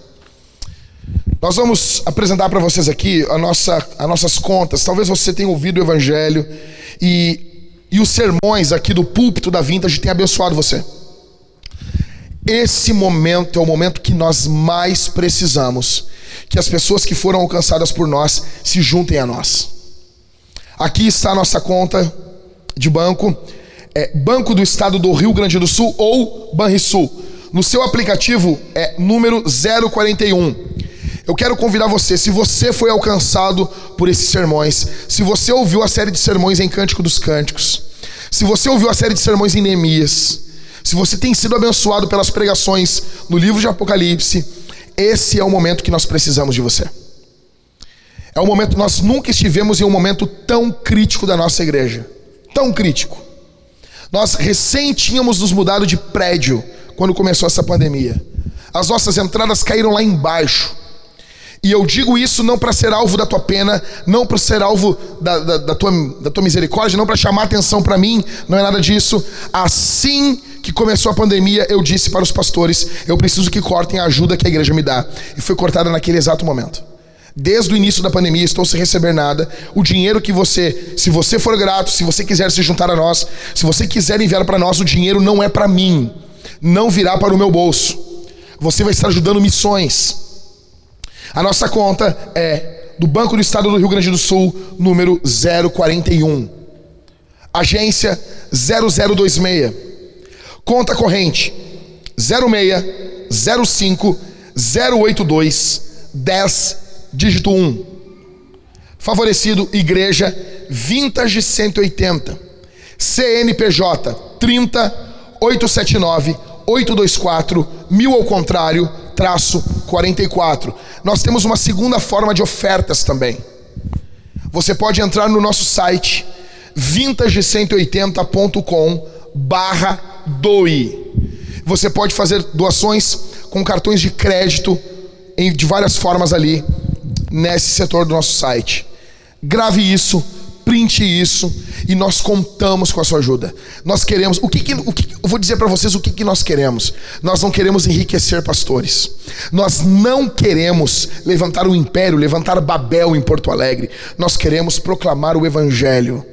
Nós vamos apresentar para vocês aqui a nossa, as nossas contas. Talvez você tenha ouvido o Evangelho e, e os sermões aqui do púlpito da Vintage tenham abençoado você. Esse momento é o momento que nós mais precisamos que as pessoas que foram alcançadas por nós se juntem a nós. Aqui está a nossa conta de banco, é Banco do Estado do Rio Grande do Sul ou Banrisul. No seu aplicativo é número 041. Eu quero convidar você, se você foi alcançado por esses sermões, se você ouviu a série de sermões em Cântico dos Cânticos, se você ouviu a série de sermões em Neemias, se você tem sido abençoado pelas pregações no livro de Apocalipse, esse é o momento que nós precisamos de você. É o momento, nós nunca estivemos em um momento tão crítico da nossa igreja. Tão crítico. Nós recém tínhamos nos mudado de prédio quando começou essa pandemia. As nossas entradas caíram lá embaixo. E eu digo isso não para ser alvo da tua pena, não para ser alvo da, da, da, tua, da tua misericórdia, não para chamar atenção para mim, não é nada disso. Assim que começou a pandemia, eu disse para os pastores: eu preciso que cortem a ajuda que a igreja me dá. E foi cortada naquele exato momento. Desde o início da pandemia, estou sem receber nada. O dinheiro que você, se você for grato, se você quiser se juntar a nós, se você quiser enviar para nós, o dinheiro não é para mim, não virá para o meu bolso. Você vai estar ajudando missões. A nossa conta é do Banco do Estado do Rio Grande do Sul, número 041. Agência 0026. Conta corrente 06 05 082 10 dígito 1. Favorecido Igreja Vintage 180. CNPJ 30 879 824 mil ao contrário traço 44. Nós temos uma segunda forma de ofertas também. Você pode entrar no nosso site vintage180.com barra doe. Você pode fazer doações com cartões de crédito de várias formas ali nesse setor do nosso site. Grave isso, print isso e nós contamos com a sua ajuda. Nós queremos, o que, que o que eu vou dizer para vocês o que, que nós queremos. Nós não queremos enriquecer pastores. Nós não queremos levantar um império, levantar Babel em Porto Alegre. Nós queremos proclamar o evangelho.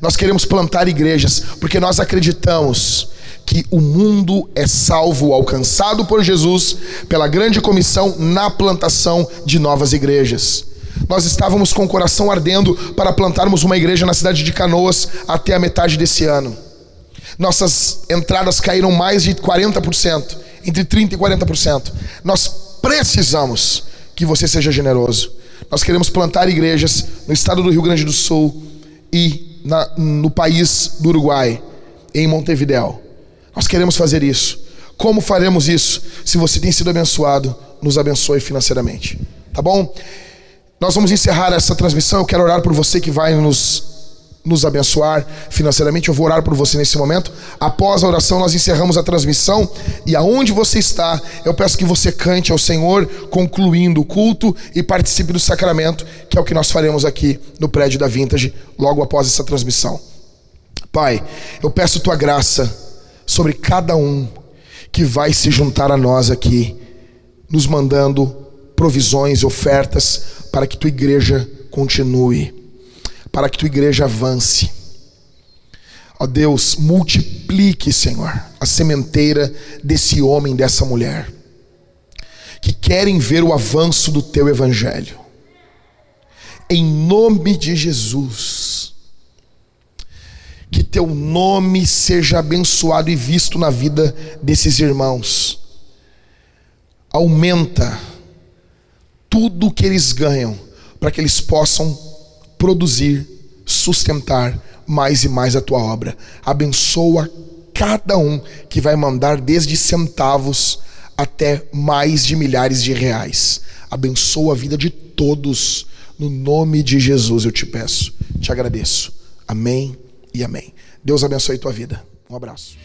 Nós queremos plantar igrejas porque nós acreditamos que o mundo é salvo, alcançado por Jesus, pela grande comissão na plantação de novas igrejas. Nós estávamos com o coração ardendo para plantarmos uma igreja na cidade de Canoas até a metade desse ano. Nossas entradas caíram mais de 40%, entre 30% e 40%. Nós precisamos que você seja generoso. Nós queremos plantar igrejas no estado do Rio Grande do Sul e na, no país do Uruguai, em Montevideo. Nós queremos fazer isso. Como faremos isso? Se você tem sido abençoado, nos abençoe financeiramente. Tá bom? Nós vamos encerrar essa transmissão. Eu quero orar por você que vai nos nos abençoar financeiramente. Eu vou orar por você nesse momento. Após a oração, nós encerramos a transmissão. E aonde você está, eu peço que você cante ao Senhor, concluindo o culto e participe do sacramento, que é o que nós faremos aqui no prédio da Vintage, logo após essa transmissão. Pai, eu peço tua graça sobre cada um que vai se juntar a nós aqui, nos mandando provisões, ofertas, para que tua igreja continue, para que tua igreja avance. Ó Deus, multiplique, Senhor, a sementeira desse homem, dessa mulher, que querem ver o avanço do teu evangelho. Em nome de Jesus que teu nome seja abençoado e visto na vida desses irmãos. Aumenta tudo que eles ganham para que eles possam produzir, sustentar mais e mais a tua obra. Abençoa cada um que vai mandar desde centavos até mais de milhares de reais. Abençoa a vida de todos. No nome de Jesus eu te peço, te agradeço. Amém e amém. Deus abençoe tua vida. Um abraço.